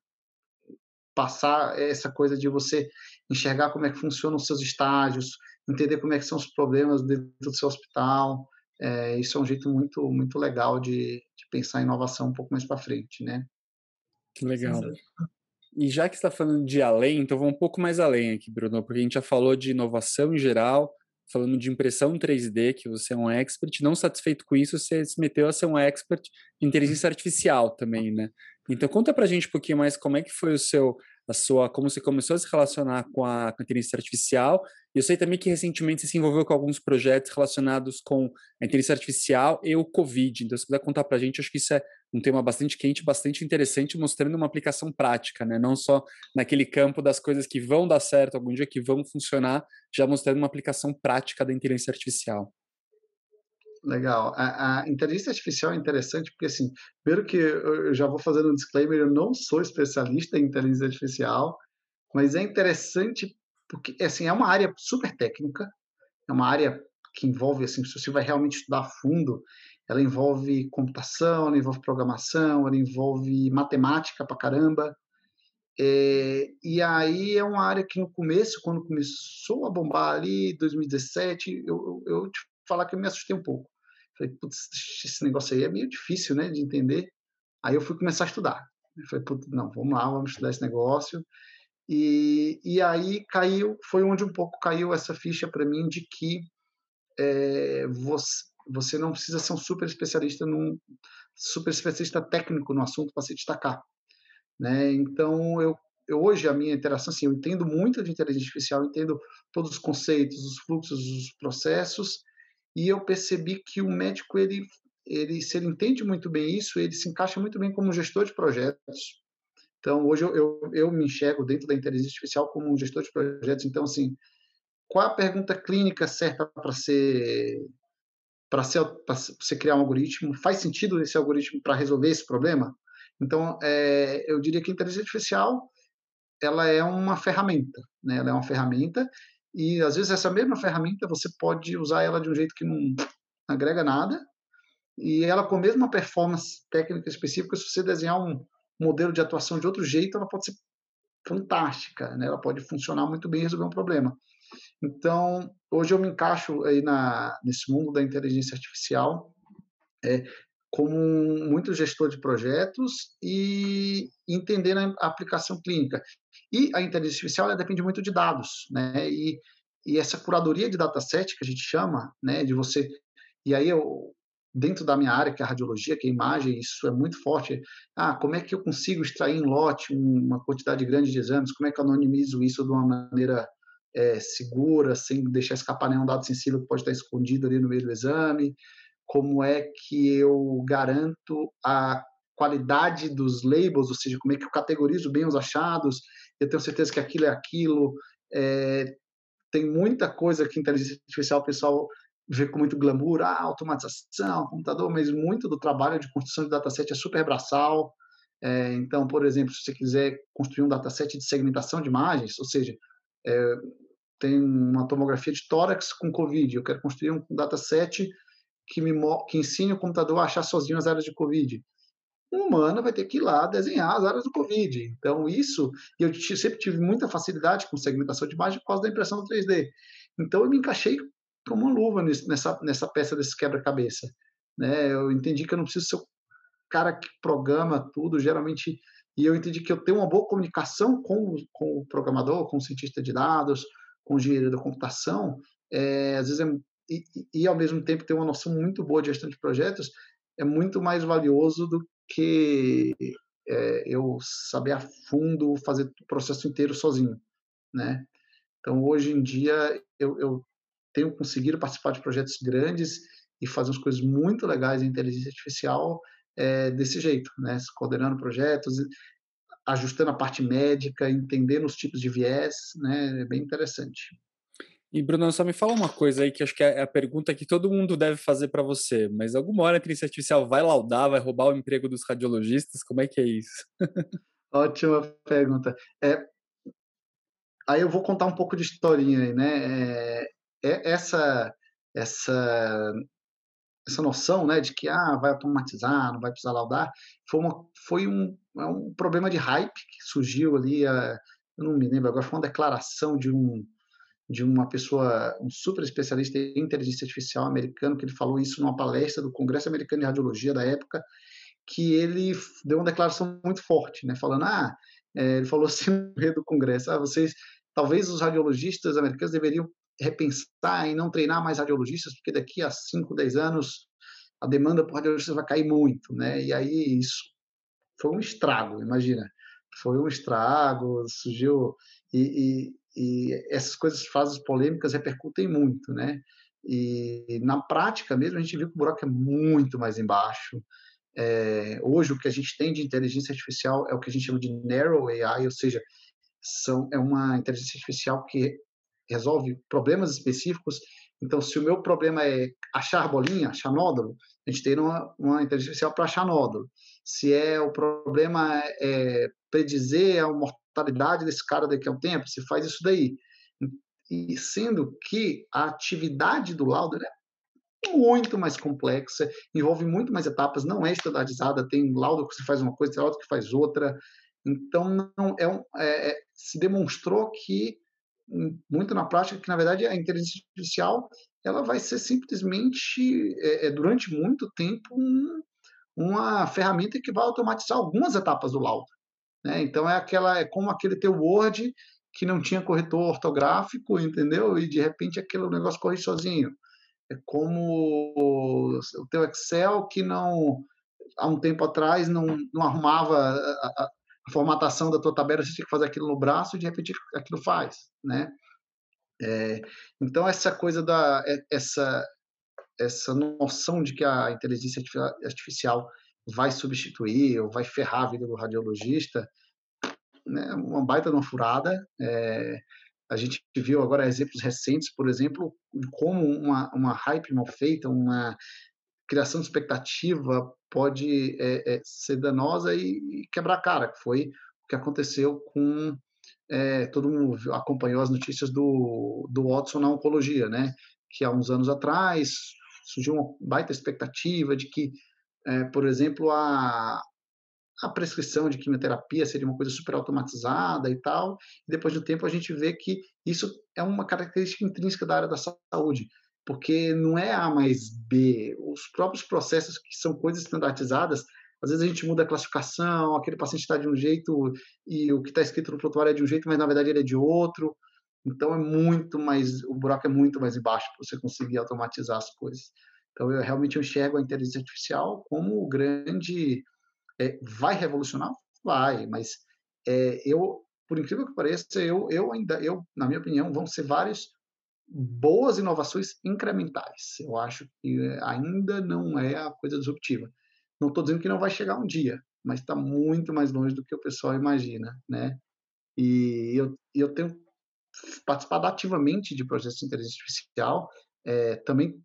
passar essa coisa de você enxergar como é que funcionam os seus estágios, entender como é que são os problemas dentro do seu hospital. É, isso é um jeito muito muito legal de, de pensar inovação um pouco mais para frente, né? Que legal. E já que está falando de além, então vamos um pouco mais além aqui, Bruno, porque a gente já falou de inovação em geral, falando de impressão 3D, que você é um expert, não satisfeito com isso, você se meteu a ser um expert em inteligência artificial também, né? Então conta pra gente um pouquinho mais como é que foi o seu a sua, como você começou a se relacionar com a, com a inteligência artificial. E eu sei também que recentemente você se envolveu com alguns projetos relacionados com a inteligência artificial e o Covid. Então, se puder contar para a gente, acho que isso é um tema bastante quente, bastante interessante, mostrando uma aplicação prática, né? Não só naquele campo das coisas que vão dar certo algum dia, que vão funcionar, já mostrando uma aplicação prática da inteligência artificial. Legal. A, a, inteligência artificial é interessante porque, assim, primeiro que eu já vou fazendo um disclaimer, eu não sou especialista em inteligência artificial, mas é interessante porque, assim, é uma área super técnica, é uma área que envolve, assim, se você vai realmente estudar a fundo, ela envolve computação, ela envolve programação, ela envolve matemática pra caramba, é, e aí é uma área que no começo, quando começou a bombar ali, 2017, eu, eu, eu te falar que eu me assustei um pouco. Falei, putz, esse negócio aí é meio difícil, né, de entender. Aí eu fui começar a estudar. Eu falei, putz, não, vamos lá, vamos estudar esse negócio. E, e aí caiu, foi onde um pouco caiu essa ficha para mim de que é, você, você não precisa ser um super especialista num super especialista técnico no assunto para se destacar, né? Então eu, eu hoje a minha interação assim, eu entendo muito de inteligência artificial, entendo todos os conceitos, os fluxos, os processos, e eu percebi que o médico ele ele se ele entende muito bem isso ele se encaixa muito bem como gestor de projetos. Então hoje eu, eu, eu me enxergo dentro da inteligência artificial como um gestor de projetos. Então assim qual a pergunta clínica certa para ser para ser para você criar um algoritmo? Faz sentido esse algoritmo para resolver esse problema? Então é, eu diria que a inteligência artificial ela é uma ferramenta né? Ela é uma ferramenta e às vezes essa mesma ferramenta você pode usar ela de um jeito que não agrega nada. E ela com a mesma performance técnica específica, se você desenhar um modelo de atuação de outro jeito, ela pode ser fantástica, né? Ela pode funcionar muito bem e resolver um problema. Então, hoje eu me encaixo aí na, nesse mundo da inteligência artificial é, como muito gestor de projetos e entender a aplicação clínica. E a inteligência artificial ela depende muito de dados, né? E, e essa curadoria de dataset que a gente chama, né, de você e aí eu dentro da minha área que é a radiologia, que é a imagem, isso é muito forte. Ah, como é que eu consigo extrair em lote uma quantidade grande de exames? Como é que eu anonimizo isso de uma maneira é, segura, sem deixar escapar nenhum dado sensível que pode estar escondido ali no meio do exame? Como é que eu garanto a qualidade dos labels, ou seja, como é que eu categorizo bem os achados, eu tenho certeza que aquilo é aquilo. É, tem muita coisa que inteligência artificial o pessoal vê com muito glamour, ah, automatização, computador, mas muito do trabalho de construção de dataset é super braçal. É, então, por exemplo, se você quiser construir um dataset de segmentação de imagens, ou seja, é, tem uma tomografia de tórax com COVID, eu quero construir um dataset que me que ensine o computador a achar sozinho as áreas de COVID um humano vai ter que ir lá desenhar as áreas do Covid. Então, isso, eu sempre tive muita facilidade com segmentação de imagem por causa da impressão do 3D. Então, eu me encaixei como uma luva nessa, nessa peça desse quebra-cabeça. Né? Eu entendi que eu não preciso ser o cara que programa tudo, geralmente, e eu entendi que eu tenho uma boa comunicação com, com o programador, com o cientista de dados, com o engenheiro da computação, é, às vezes é, e, e, ao mesmo tempo ter uma noção muito boa de gestão de projetos, é muito mais valioso do que é, eu saber a fundo fazer o processo inteiro sozinho, né? Então, hoje em dia, eu, eu tenho conseguido participar de projetos grandes e fazer umas coisas muito legais em inteligência artificial é, desse jeito, né? Coordenando projetos, ajustando a parte médica, entendendo os tipos de viés, né? É bem interessante. E, Bruno, só me fala uma coisa aí que acho que é a pergunta que todo mundo deve fazer para você. Mas alguma hora a inteligência artificial vai laudar, vai roubar o emprego dos radiologistas? Como é que é isso? Ótima pergunta. É, aí eu vou contar um pouco de historinha aí, né? É, é essa, essa, essa noção, né, de que ah, vai automatizar, não vai precisar laudar, foi, uma, foi um, é um problema de hype que surgiu ali, a, eu não me lembro agora, foi uma declaração de um de uma pessoa, um super especialista em inteligência artificial americano, que ele falou isso numa palestra do Congresso Americano de Radiologia da época, que ele deu uma declaração muito forte, né, falando, ah, é, ele falou assim no meio do Congresso, ah, vocês, talvez os radiologistas americanos deveriam repensar em não treinar mais radiologistas, porque daqui a 5, 10 anos a demanda por radiologistas vai cair muito, né, e aí isso foi um estrago, imagina, foi um estrago, surgiu, e, e essas coisas, fases polêmicas repercutem muito, né? E na prática mesmo a gente viu que o buraco é muito mais embaixo. É, hoje o que a gente tem de inteligência artificial é o que a gente chama de narrow AI, ou seja, são, é uma inteligência artificial que resolve problemas específicos. Então, se o meu problema é achar bolinha, achar nódulo, a gente tem uma, uma inteligência artificial para achar nódulo. Se é o problema é predizer a mortalidade desse cara daqui a um tempo, você faz isso daí. E sendo que a atividade do laudo é muito mais complexa, envolve muito mais etapas, não é estandardizada, tem laudo que você faz uma coisa, tem laudo que faz outra. Então, não é, um, é, é se demonstrou que, muito na prática, que na verdade a inteligência artificial ela vai ser simplesmente, é, é durante muito tempo, um, uma ferramenta que vai automatizar algumas etapas do laudo. Né? Então é aquela, é como aquele teu Word que não tinha corretor ortográfico, entendeu? E de repente aquele negócio corre sozinho. É como o teu Excel que não há um tempo atrás não, não arrumava a, a, a formatação da tua tabela, você tinha que fazer aquilo no braço e de repente aquilo faz, né? É, então essa coisa da é, essa essa noção de que a inteligência artificial vai substituir ou vai ferrar a vida do radiologista, né, uma baita de uma furada. É, a gente viu agora exemplos recentes, por exemplo, de como uma, uma hype mal feita, uma criação de expectativa pode é, é, ser danosa e, e, quebrar a cara, que foi o que aconteceu com é, todo mundo acompanhou as notícias do, do Watson na oncologia, né? Que há uns anos atrás surgiu uma baita expectativa de que é, por exemplo, a, a prescrição de quimioterapia seria uma coisa super automatizada e tal, e depois de um tempo a gente vê que isso é uma característica intrínseca da área da saúde, porque não é A mais B, os próprios processos que são coisas standardizadas, às vezes a gente muda a classificação, aquele paciente está de um jeito e o que está escrito no prontuário é de um jeito, mas na verdade ele é de outro, então é muito mais, o buraco é muito mais embaixo para você conseguir automatizar as coisas. Então, eu realmente enxergo a inteligência artificial como o grande. É, vai revolucionar? Vai, mas é, eu, por incrível que pareça, eu, eu ainda, eu, na minha opinião, vão ser várias boas inovações incrementais. Eu acho que ainda não é a coisa disruptiva. Não estou dizendo que não vai chegar um dia, mas está muito mais longe do que o pessoal imagina, né? E eu, eu tenho participado ativamente de projetos de inteligência artificial, é, também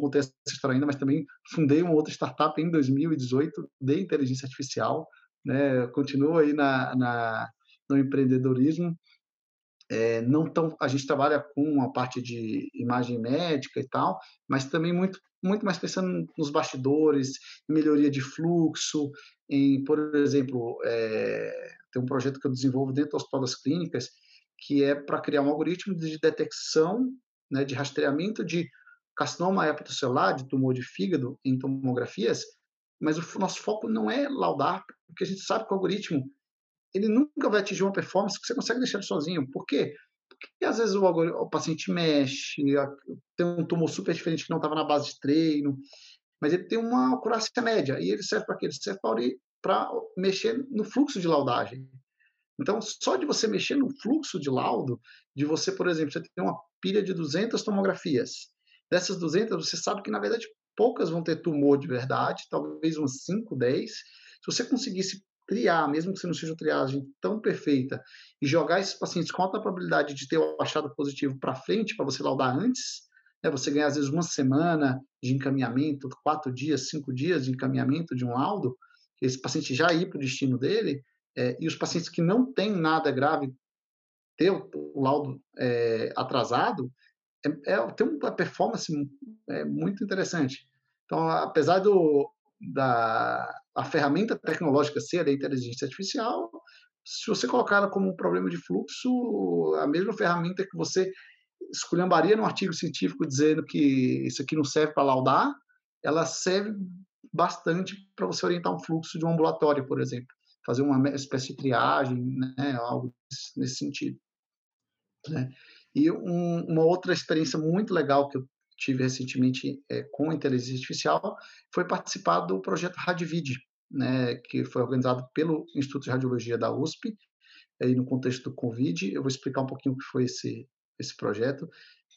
contei essa história ainda, mas também fundei uma outra startup em 2018 de inteligência artificial, né? Continuo aí na, na no empreendedorismo. É, não tão, a gente trabalha com a parte de imagem médica e tal, mas também muito muito mais pensando nos bastidores, melhoria de fluxo, em, por exemplo, é, tem um projeto que eu desenvolvo dentro das Clínicas, que é para criar um algoritmo de detecção, né, de rastreamento de carcinoma hepatocelular, de tumor de fígado, em tomografias, mas o nosso foco não é laudar, porque a gente sabe que o algoritmo ele nunca vai atingir uma performance que você consegue deixar ele sozinho. Por quê? Porque às vezes o, o paciente mexe, tem um tumor super diferente que não estava na base de treino, mas ele tem uma acurácia média, e ele serve para quê? Ele serve para mexer no fluxo de laudagem. Então, só de você mexer no fluxo de laudo, de você, por exemplo, você tem uma pilha de 200 tomografias. Dessas 200, você sabe que, na verdade, poucas vão ter tumor de verdade, talvez umas 5, 10. Se você conseguisse triar, mesmo que você não seja uma triagem tão perfeita, e jogar esses pacientes com alta probabilidade de ter o achado positivo para frente, para você laudar antes, né, você ganha às vezes uma semana de encaminhamento, quatro dias, cinco dias de encaminhamento de um laudo, esse paciente já ir para o destino dele, é, e os pacientes que não têm nada grave ter o, laudo é, atrasado, é, é, tem uma performance é, muito interessante. Então, apesar do, da a ferramenta tecnológica ser a inteligência artificial, se você colocar ela como um problema de fluxo, a mesma ferramenta que você esculhambaria no artigo científico dizendo que isso aqui não serve para laudar, ela serve bastante para você orientar um fluxo de um ambulatório, por exemplo, fazer uma espécie de triagem, né, algo nesse sentido. Né? E um, uma outra experiência muito legal que eu tive recentemente é, com inteligência artificial foi participar do projeto Radvid, né, que foi organizado pelo Instituto de Radiologia da USP, aí no contexto do Covid. Eu vou explicar um pouquinho o que foi esse, esse projeto.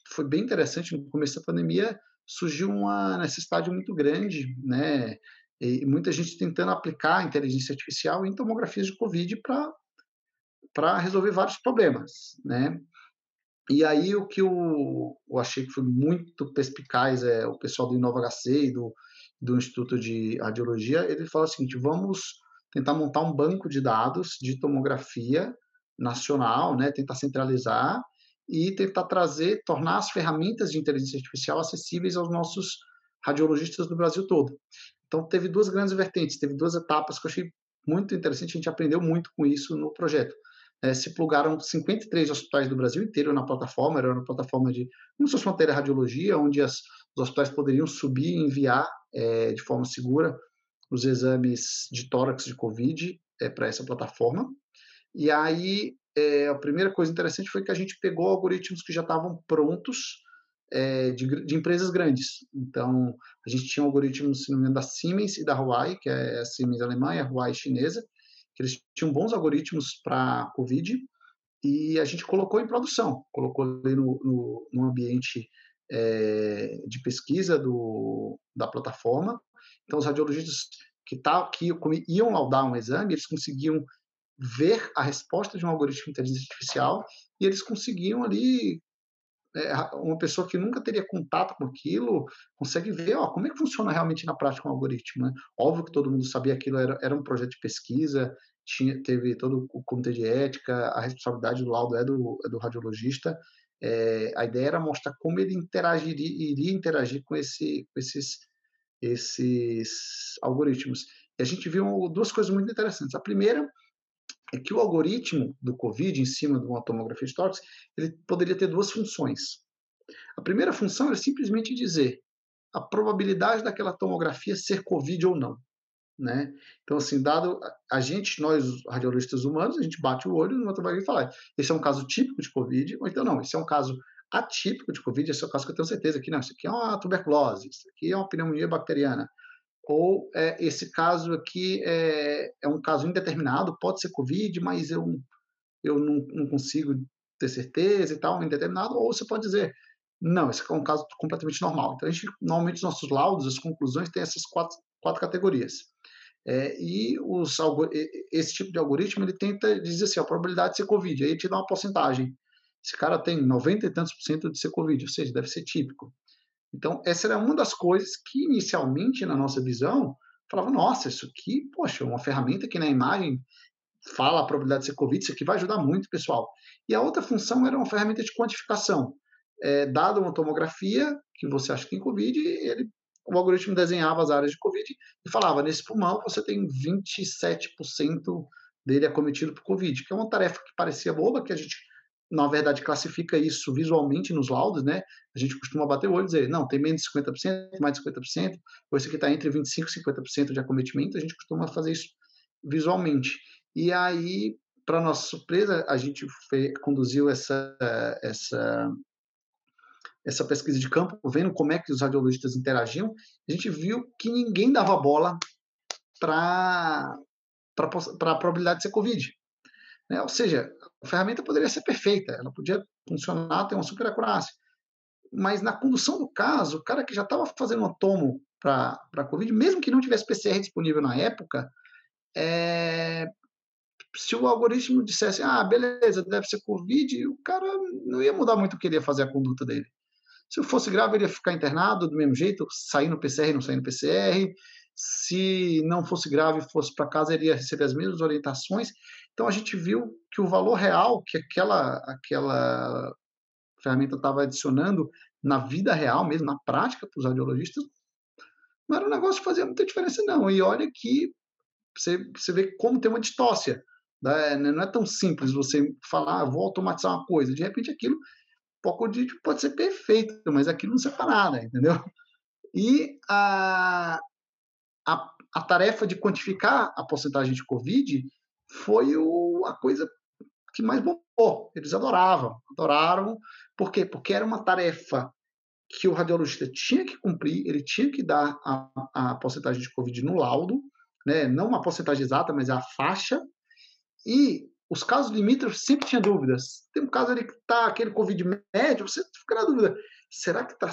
Foi bem interessante, no começo da pandemia surgiu uma necessidade muito grande, né, e muita gente tentando aplicar a inteligência artificial em tomografias de Covid para resolver vários problemas, né. E aí o que eu, eu, achei que foi muito perspicaz é o pessoal do InovaHC e do, do Instituto de Radiologia, ele falou o seguinte, vamos tentar montar um banco de dados de tomografia nacional, né, tentar centralizar e tentar trazer, tornar as ferramentas de inteligência artificial acessíveis aos nossos radiologistas do Brasil todo. Então teve duas grandes vertentes, teve duas etapas que eu achei muito interessante, a gente aprendeu muito com isso no projeto é, se plugaram 53 hospitais do Brasil inteiro na plataforma, era uma plataforma de, como se fosse uma teleradiologia, onde as, os hospitais poderiam subir e enviar é, de forma segura os exames de tórax de Covid é, para essa plataforma. E aí, é, a primeira coisa interessante foi que a gente pegou algoritmos que já estavam prontos é, de, de, empresas grandes. Então, a gente tinha algoritmos, se não me engano, da Siemens e da Huawei, que é a Siemens alemã e a Huawei chinesa, que eles tinham bons algoritmos para Covid e a gente colocou em produção, colocou ali no, no, no ambiente é, de pesquisa do, da plataforma. Então, os radiologistas que, tá, que iam laudar um exame, eles conseguiam ver a resposta de um algoritmo de inteligência artificial e eles conseguiam ali uma pessoa que nunca teria contato com aquilo consegue ver ó, como é que funciona realmente na prática um algoritmo. Né? Óbvio que todo mundo sabia aquilo era, era um projeto de pesquisa, tinha, teve todo o comitê de ética, a responsabilidade do laudo é do, é do radiologista. É, a ideia era mostrar como ele interagiria, iria interagir com, esse, com esses, esses algoritmos. E a gente viu duas coisas muito interessantes. A primeira é que o algoritmo do COVID, em cima de uma tomografia de tórax, ele poderia ter duas funções. A primeira função era simplesmente dizer a probabilidade daquela tomografia ser COVID ou não. Né? Então, assim, dado a gente, nós radiologistas humanos, a gente bate o olho numa tomografia e fala, esse é um caso típico de COVID, ou então não, esse é um caso atípico de COVID, esse é o caso que eu tenho certeza que não, isso aqui é uma tuberculose, isso aqui é uma pneumonia bacteriana, ou é, esse caso aqui é, é, um caso indeterminado, pode ser Covid, mas eu, eu não, não, consigo ter certeza e tal, indeterminado, ou você pode dizer, não, esse é um caso completamente normal. Então, a gente, normalmente, os nossos laudos, as conclusões, têm essas quatro, quatro categorias. É, e os, esse tipo de algoritmo, ele tenta dizer assim, a probabilidade de ser Covid, aí te dá uma porcentagem. Esse cara tem 90 e tantos por cento de ser Covid, ou seja, deve ser típico. Então, essa era uma das coisas que, inicialmente, na nossa visão, falava, nossa, isso aqui, poxa, uma ferramenta que na imagem fala a probabilidade de ser Covid, isso aqui vai ajudar muito, pessoal. E a outra função era uma ferramenta de quantificação. É, dada uma tomografia que você acha que tem Covid, ele, o algoritmo desenhava as áreas de Covid e falava, nesse pulmão você tem 27% dele acometido por Covid, que é uma tarefa que parecia boba, que a gente na verdade, classifica isso visualmente nos laudos, né? A gente costuma bater o olho e dizer, não, tem menos de 50%, mais de 50%, ou isso aqui está entre 25% e 50% de acometimento, a gente costuma fazer isso visualmente. E aí, para nossa surpresa, a gente fez, conduziu essa, essa, essa pesquisa de campo, vendo como é que os radiologistas interagiam, a gente viu que ninguém dava bola para a probabilidade de ser Covid. Né? Ou seja, a ferramenta poderia ser perfeita, ela podia funcionar, ter uma super acurácia. Mas na condução do caso, o cara que já estava fazendo um tomo para a Covid, mesmo que não tivesse PCR disponível na época, é, se o algoritmo dissesse, ah, beleza, deve ser Covid, o cara não ia mudar muito o que ele ia fazer a conduta dele. Se fosse grave, ele ia ficar internado do mesmo jeito, sair no PCR, não sair no PCR. Se não fosse grave, fosse para casa, ele ia receber as mesmas orientações. Então a gente viu que o valor real que aquela aquela ferramenta estava adicionando na vida real, mesmo na prática para os radiologistas, não era um negócio que fazia muita diferença não. E olha que você, você vê como tem uma distócia. Né? Não é tão simples você falar, ah, vou automatizar uma coisa. De repente aquilo pode, pode ser perfeito, mas aquilo não serve para nada, entendeu? E a, a, a tarefa de quantificar a porcentagem de Covid foi o, a coisa que mais bombou. Eles adoravam, adoraram. Por quê? Porque era uma tarefa que o radiologista tinha que cumprir, ele tinha que dar a, a porcentagem de Covid no laudo, né? não uma porcentagem exata, mas a faixa, e os casos limítrofes sempre tinha dúvidas. Tem um caso ali que está aquele Covid médio, você fica na dúvida, será que está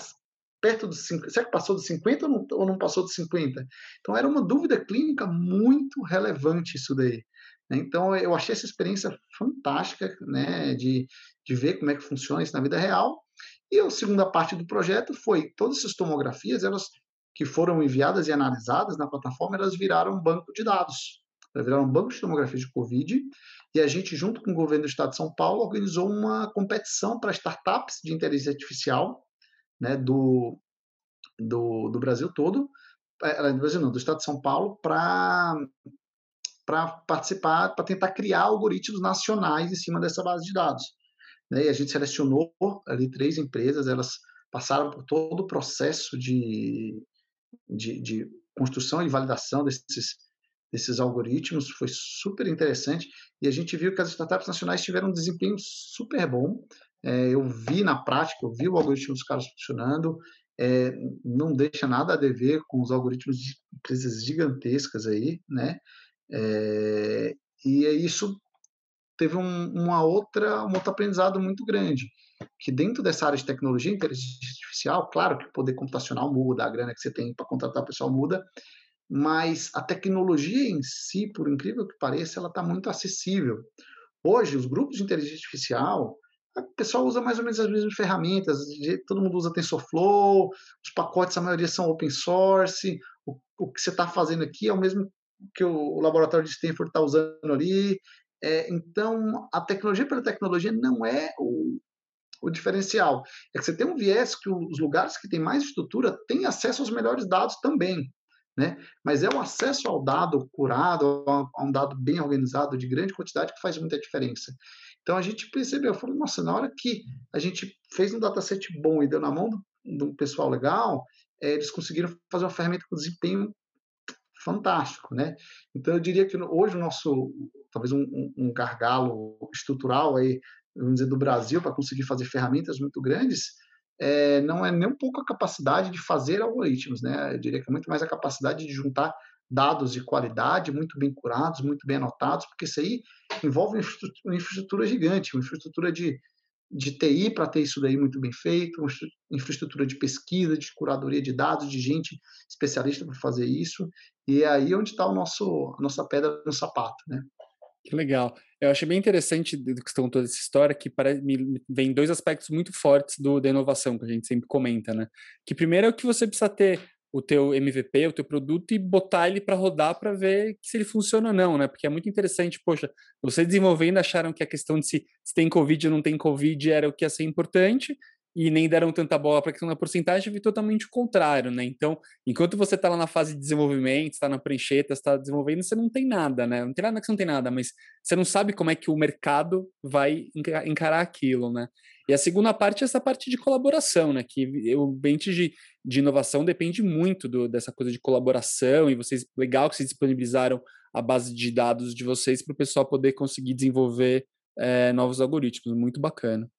perto dos 50, será que passou dos 50 ou não, ou não passou dos 50? Então era uma dúvida clínica muito relevante isso daí. Né? Então, eu achei essa experiência fantástica, né, de, de ver como é que funciona isso na vida real. E a segunda parte do projeto foi todas essas tomografias, elas que foram enviadas e analisadas na plataforma, elas viraram banco de dados. Elas viraram banco de tomografia de Covid. E a gente, junto com o governo do Estado de São Paulo, organizou uma competição para startups de inteligência artificial né, do, do, do Brasil todo, é, do Brasil não, do Estado de São Paulo, para para participar, para tentar criar algoritmos nacionais em cima dessa base de dados. Né? E a gente selecionou ali três empresas, elas passaram por todo o processo de, de, de construção e validação desses, desses algoritmos, foi super interessante, e a gente viu que as startups nacionais tiveram um desempenho super bom. É, eu vi na prática, eu vi o algoritmo dos caras funcionando, é, não deixa nada a dever com os algoritmos de empresas gigantescas aí, né? É, e isso teve um, uma outra, um outro aprendizado muito grande, que dentro dessa área de tecnologia, inteligência artificial, claro que o poder computacional muda, a grana que você tem para contratar pessoal muda, mas a tecnologia em si, por incrível que pareça, ela está muito acessível. Hoje, os grupos de inteligência artificial, o pessoal usa mais ou menos as mesmas ferramentas, todo mundo usa TensorFlow, os pacotes, a maioria são open source, o, o que você está fazendo aqui é o mesmo que o laboratório de Stanford está usando ali. É, então, a tecnologia pela tecnologia não é o, o diferencial. É que você tem um viés que os lugares que têm mais estrutura têm acesso aos melhores dados também. Né? Mas é o acesso ao dado curado, a um dado bem organizado, de grande quantidade, que faz muita diferença. Então a gente percebeu, falou, nossa, na hora que a gente fez um dataset bom e deu na mão de um pessoal legal, é, eles conseguiram fazer uma ferramenta com desempenho fantástico, né? Então eu diria que hoje o nosso, talvez um, um gargalo estrutural aí, vamos dizer, do Brasil para conseguir fazer ferramentas muito grandes, é, não é nem um pouco a capacidade de fazer algoritmos, né? Eu diria que é muito mais a capacidade de juntar dados de qualidade, muito bem curados, muito bem anotados, porque isso aí envolve uma infraestrutura gigante, uma infraestrutura de de TI para ter isso daí muito bem feito, infraestrutura de pesquisa, de curadoria de dados, de gente especialista para fazer isso, e é aí onde está a nossa pedra no sapato, né? Que legal. Eu achei bem interessante do que estão toda essa história, que parece, me vem dois aspectos muito fortes do, da inovação, que a gente sempre comenta, né? Que primeiro é o que você precisa ter o teu MVP, o teu produto e botar ele para rodar para ver se ele funciona ou não, né? Porque é muito interessante, poxa, você desenvolvendo acharam que a questão de se, se tem Covid ou não tem Covid era o que ia ser importante e nem deram tanta bola para a questão da porcentagem, e totalmente o contrário, né? Então, enquanto você está lá na fase de desenvolvimento, está na prancheta, está desenvolvendo, você não tem nada, né? Não tem nada que você não tem nada, mas você não sabe como é que o mercado vai encarar aquilo, né? E a segunda parte é essa parte de colaboração, né? Que o ambiente de, de inovação depende muito do, dessa coisa de colaboração e vocês, legal que vocês disponibilizaram a base de dados de vocês para o pessoal poder conseguir desenvolver é, novos algoritmos, muito bacana.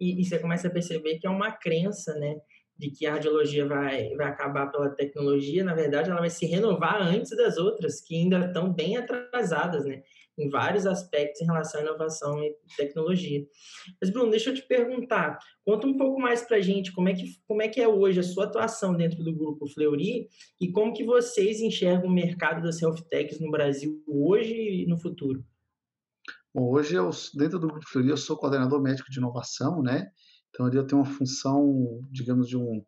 E, e, você começa a perceber que é uma crença, né? De que a radiologia vai, vai acabar pela tecnologia, na verdade, ela vai se renovar antes das outras, que ainda estão bem atrasadas, né? Em vários aspectos em relação à inovação e tecnologia. Mas, Bruno, deixa eu te perguntar, conta um pouco mais para a gente como é, que, como é que é hoje a sua atuação dentro do grupo Fleury e como que vocês enxergam o mercado das health techs no Brasil hoje e no futuro. Bom, hoje, eu, dentro do grupo Fleury, eu sou coordenador médico de inovação, né? Então, ali eu tenho uma função, digamos, de um,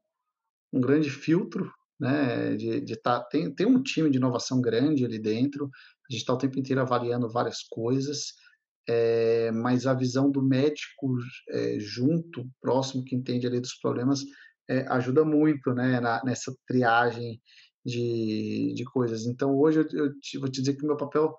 um grande filtro né, de, de tá, tem, tem um time de inovação grande ali dentro, a gente está o tempo inteiro avaliando várias coisas, é, mas a visão do médico é, junto, próximo, que entende ali dos problemas, é, ajuda muito né, na, nessa triagem de, de coisas. Então, hoje eu, eu te, vou te dizer que o meu papel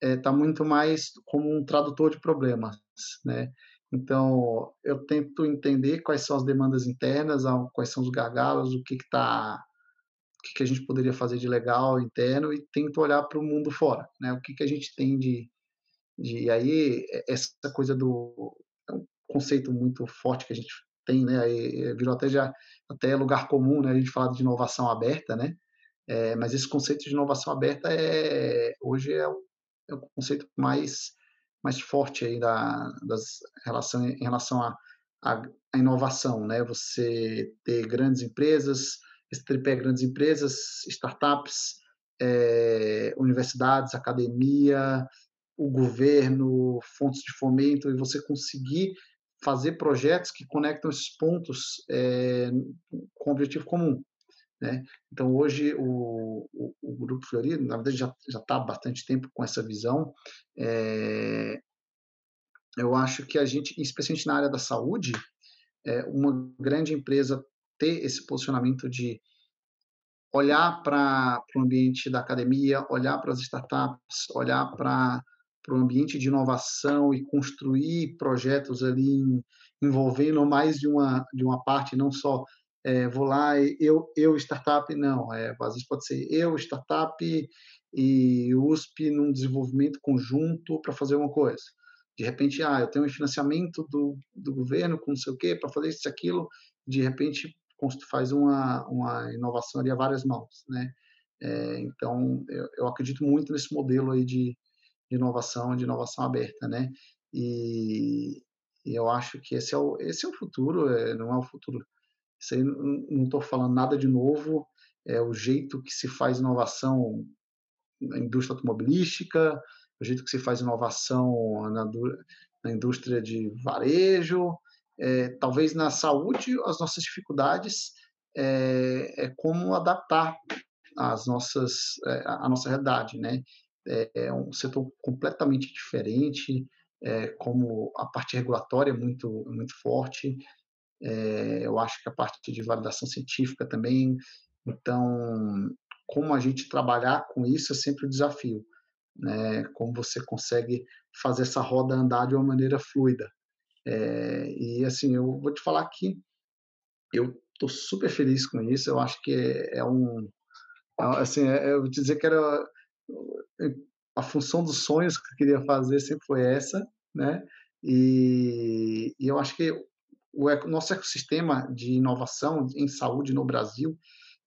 está muito mais como um tradutor de problemas, né? Então, eu tento entender quais são as demandas internas, quais são os gargalos, o que está que, que a gente poderia fazer de legal interno e tento olhar para o mundo fora, né? O que, que a gente tem de, de aí essa coisa do é um conceito muito forte que a gente tem, né? Aí virou até já até lugar comum, né? A gente fala de inovação aberta, né? É, mas esse conceito de inovação aberta é hoje é o, é o conceito mais mais forte aí da das relação em relação a, a inovação, né? Você ter grandes empresas esse tripé grandes empresas, startups, é, universidades, academia, o governo, fontes de fomento, e você conseguir fazer projetos que conectam esses pontos é, com um objetivo comum. Né? Então, hoje, o, o, o Grupo Florido, na verdade, já está há bastante tempo com essa visão. É, eu acho que a gente, especialmente na área da saúde, é, uma grande empresa ter esse posicionamento de olhar para o ambiente da academia, olhar para as startups, olhar para o ambiente de inovação e construir projetos ali envolvendo mais de uma, de uma parte, não só é, vou lá, eu, eu startup, não, é, às vezes pode ser eu startup e USP num desenvolvimento conjunto para fazer uma coisa. De repente, ah, eu tenho um financiamento do, do governo com não sei o quê para fazer isso aquilo, de repente faz uma, uma inovação ali a várias mãos, né? É, então, eu, eu, acredito muito nesse modelo aí de, de, inovação, de inovação aberta, né? E, e, eu acho que esse é o, esse é o futuro, é, não é o futuro. Isso aí, não estou falando nada de novo, é o jeito que se faz inovação na indústria automobilística, o jeito que se faz inovação na, na indústria de varejo, é, talvez na saúde as nossas dificuldades é, é como adaptar as nossas é, a nossa realidade, né? É, é um setor completamente diferente, é, como a parte regulatória é muito muito forte. É, eu acho que a parte de validação científica também. Então, como a gente trabalhar com isso é sempre um desafio, né? Como você consegue fazer essa roda andar de uma maneira fluida. É, e assim, eu vou te falar que eu estou super feliz com isso. Eu acho que é, é um. É, assim, é, eu vou te dizer que era. A função dos sonhos que eu queria fazer sempre foi essa, né? E, e eu acho que o nosso ecossistema de inovação em saúde no Brasil,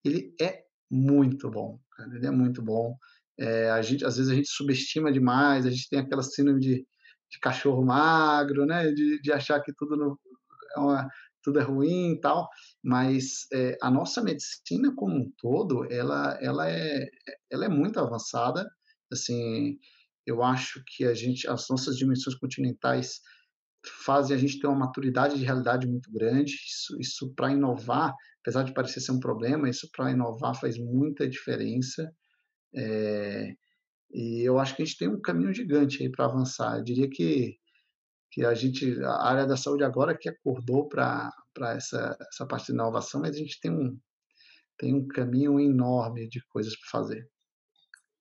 ele é muito bom, cara, ele é muito bom. É, a gente, às vezes a gente subestima demais, a gente tem aquela síndrome de de cachorro magro, né? De, de achar que tudo, no, é uma, tudo é ruim e tal, mas é, a nossa medicina como um todo, ela, ela, é, ela é muito avançada, assim, eu acho que a gente, as nossas dimensões continentais fazem a gente ter uma maturidade de realidade muito grande, isso, isso para inovar, apesar de parecer ser um problema, isso para inovar faz muita diferença, é, e eu acho que a gente tem um caminho gigante aí para avançar. Eu diria que, que a gente, a área da saúde agora que acordou para essa, essa parte de inovação, mas a gente tem um, tem um caminho enorme de coisas para fazer.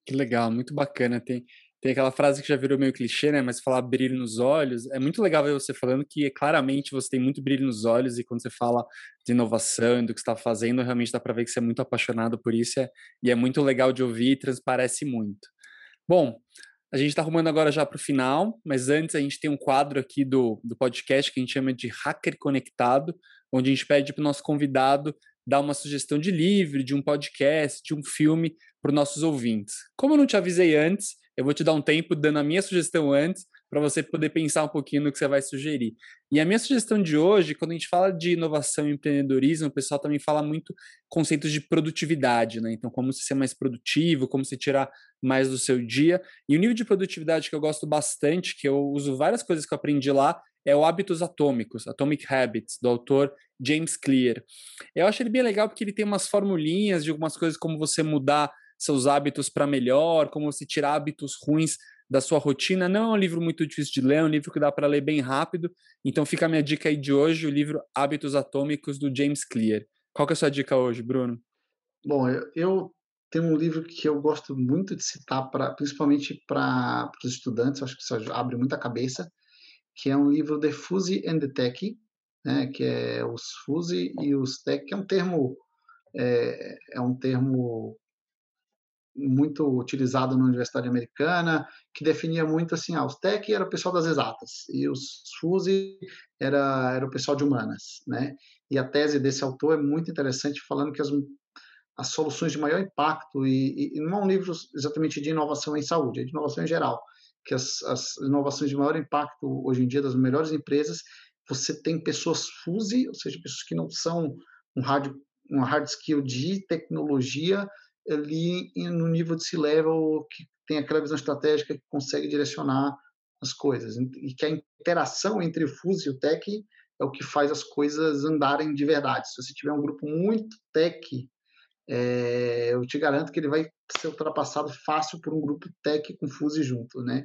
Que legal, muito bacana. Tem, tem aquela frase que já virou meio clichê, né? Mas falar brilho nos olhos. É muito legal ver você falando que claramente você tem muito brilho nos olhos e quando você fala de inovação e do que está fazendo, realmente dá para ver que você é muito apaixonado por isso é, e é muito legal de ouvir e transparece muito. Bom, a gente está arrumando agora já para o final, mas antes a gente tem um quadro aqui do, do podcast que a gente chama de Hacker Conectado, onde a gente pede para o nosso convidado dar uma sugestão de livro, de um podcast, de um filme para os nossos ouvintes. Como eu não te avisei antes, eu vou te dar um tempo dando a minha sugestão antes para você poder pensar um pouquinho no que você vai sugerir. E a minha sugestão de hoje, quando a gente fala de inovação e empreendedorismo, o pessoal também fala muito conceitos de produtividade, né? Então, como se ser mais produtivo, como se tirar mais do seu dia. E o nível de produtividade que eu gosto bastante, que eu uso várias coisas que eu aprendi lá, é o Hábitos Atômicos, Atomic Habits, do autor James Clear. Eu acho ele bem legal porque ele tem umas formulinhas de algumas coisas como você mudar seus hábitos para melhor, como você tirar hábitos ruins da sua rotina. Não é um livro muito difícil de ler, é um livro que dá para ler bem rápido. Então fica a minha dica aí de hoje, o livro Hábitos Atômicos do James Clear. Qual que é a sua dica hoje, Bruno? Bom, eu, eu tenho um livro que eu gosto muito de citar, pra, principalmente para os estudantes, acho que isso abre muita cabeça, que é um livro The Fuzzy and the Tech, né, que é os Fuzzy e os Tech, que é um termo é, é um termo muito utilizado na Universidade Americana, que definia muito assim, ah, os tech era o pessoal das exatas e os FUSE era, era o pessoal de humanas, né? E a tese desse autor é muito interessante, falando que as, as soluções de maior impacto, e, e, não é um livro exatamente de inovação em saúde, é de inovação em geral, que as, as inovações de maior impacto hoje em dia das melhores empresas, você tem pessoas FUSE, ou seja, pessoas que não são um hard, um hard skill de tecnologia, ali no nível de C-level que tem aquela visão estratégica que consegue direcionar as coisas. E que a interação entre o FUS e o tech é o que faz as coisas andarem de verdade. Se você tiver um grupo muito tech, é, eu te garanto que ele vai ser ultrapassado fácil por um grupo tech com FUSE junto, né?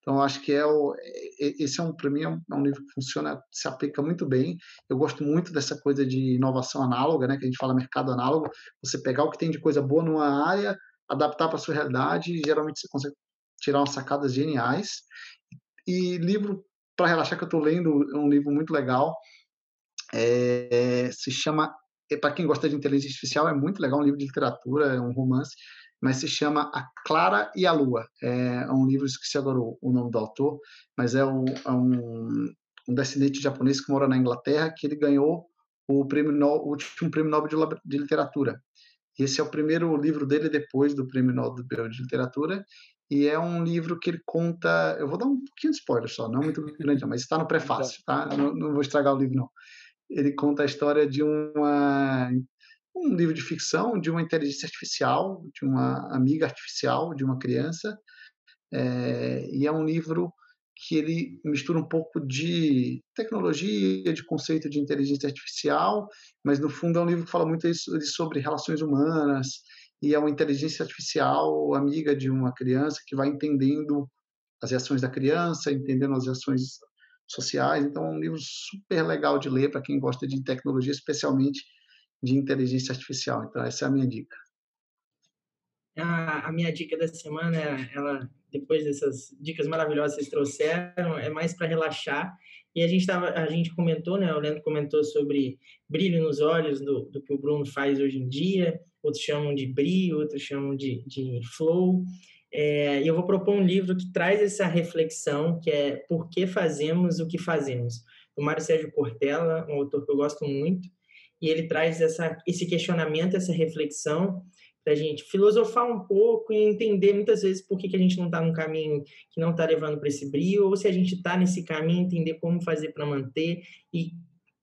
Então, acho que é o, esse é um, para mim, é um, é um, livro que funciona, se aplica muito bem. Eu gosto muito dessa coisa de inovação análoga, né, que a gente fala mercado análogo. Você pegar o que tem de coisa boa numa área, adaptar para a sua realidade, e geralmente você consegue tirar umas sacadas geniais. E livro para relaxar que eu estou lendo, é um livro muito legal, é, se chama, é, para quem gosta de inteligência artificial, é muito legal, um livro de literatura, é um romance, mas se chama A Clara e a Lua. É um livro, esqueci agora o, o nome do autor, mas é um, é um, um, descendente japonês que mora na Inglaterra, que ele ganhou o, prêmio no, o último prêmio Nobel de, de Literatura. E esse é o primeiro livro dele depois do prêmio Nobel de Literatura, e é um livro que ele conta. Eu vou dar um pouquinho de spoiler só, não muito grande, mas está no prefácio, tá? Não, não, vou estragar o livro, não. Ele conta a história de uma um livro de ficção de uma inteligência artificial, de uma amiga artificial de uma criança, é, e é um livro que ele mistura um pouco de tecnologia, de conceito de inteligência artificial, mas no fundo é um livro que fala muito sobre relações humanas, e é uma inteligência artificial amiga de uma criança que vai entendendo as reações da criança, entendendo as reações sociais. Então é um livro super legal de ler para quem gosta de tecnologia, especialmente de inteligência artificial. Então, essa é a minha dica. A, a minha dica da semana, ela, depois dessas dicas maravilhosas que vocês trouxeram, é mais para relaxar. E a gente, tava, a gente comentou, né? O Leandro comentou sobre brilho nos olhos do, do que o Bruno faz hoje em dia. Outros chamam de brilho, outros chamam de, de flow. É, eu vou propor um livro que traz essa reflexão, que é Por que fazemos o que fazemos? Do Mário Sérgio Cortella, um autor que eu gosto muito e ele traz essa, esse questionamento, essa reflexão para a gente filosofar um pouco e entender muitas vezes por que, que a gente não está num caminho que não está levando para esse brilho, ou se a gente está nesse caminho, entender como fazer para manter e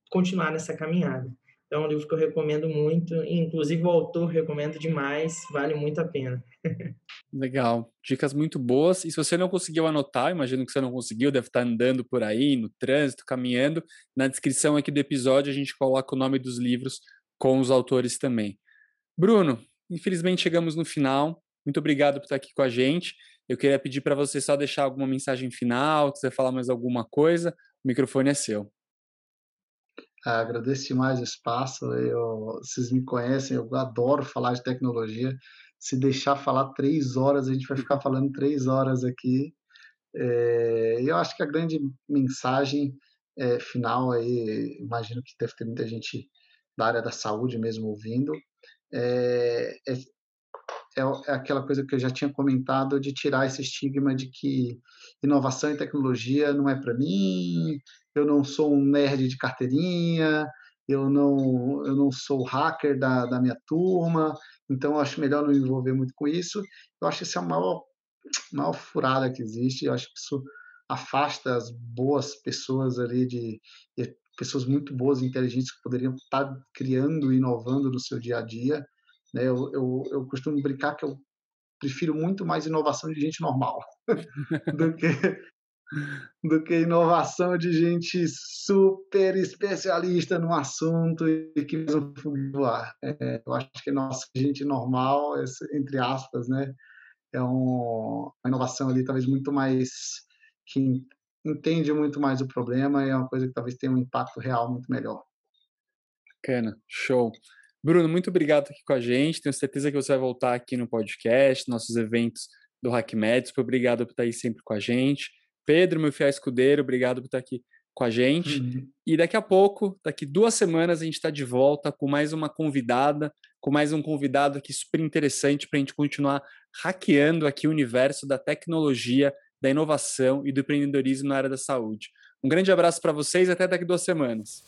continuar nessa caminhada. Então, é um livro que eu recomendo muito, inclusive o autor recomendo demais, vale muito a pena. Legal, dicas muito boas. E se você não conseguiu anotar, imagino que você não conseguiu, deve estar andando por aí, no trânsito, caminhando. Na descrição aqui do episódio a gente coloca o nome dos livros com os autores também. Bruno, infelizmente chegamos no final. Muito obrigado por estar aqui com a gente. Eu queria pedir para você só deixar alguma mensagem final, quiser falar mais alguma coisa, o microfone é seu. Agradeço demais o espaço. Eu, vocês me conhecem, eu adoro falar de tecnologia. Se deixar falar três horas, a gente vai ficar falando três horas aqui. É, eu acho que a grande mensagem é, final aí, imagino que deve ter muita gente da área da saúde mesmo ouvindo, é, é, é, aquela coisa que eu já tinha comentado de tirar esse estigma de que inovação e tecnologia não é para mim, eu não sou um nerd de carteirinha, eu não, eu não sou hacker da, da minha turma, então eu acho melhor não me envolver muito com isso. Eu acho que esse é o maior maior furada que existe. Eu acho que isso afasta as boas pessoas ali de, de pessoas muito boas e inteligentes que poderiam estar criando e inovando no seu dia a dia. Né? Eu, eu, eu costumo brincar que eu prefiro muito mais inovação de gente normal do que do que inovação de gente super especialista no assunto e que não voar. É, eu acho que nossa gente normal, entre aspas, né, é um, uma inovação ali talvez muito mais que entende muito mais o problema e é uma coisa que talvez tenha um impacto real muito melhor. Bacana, show. Bruno, muito obrigado aqui com a gente. Tenho certeza que você vai voltar aqui no podcast, nossos eventos do Hack Médico. Obrigado por estar aí sempre com a gente. Pedro, meu fiel escudeiro, obrigado por estar aqui com a gente. Uhum. E daqui a pouco, daqui duas semanas, a gente está de volta com mais uma convidada, com mais um convidado aqui super interessante para a gente continuar hackeando aqui o universo da tecnologia, da inovação e do empreendedorismo na área da saúde. Um grande abraço para vocês e até daqui duas semanas.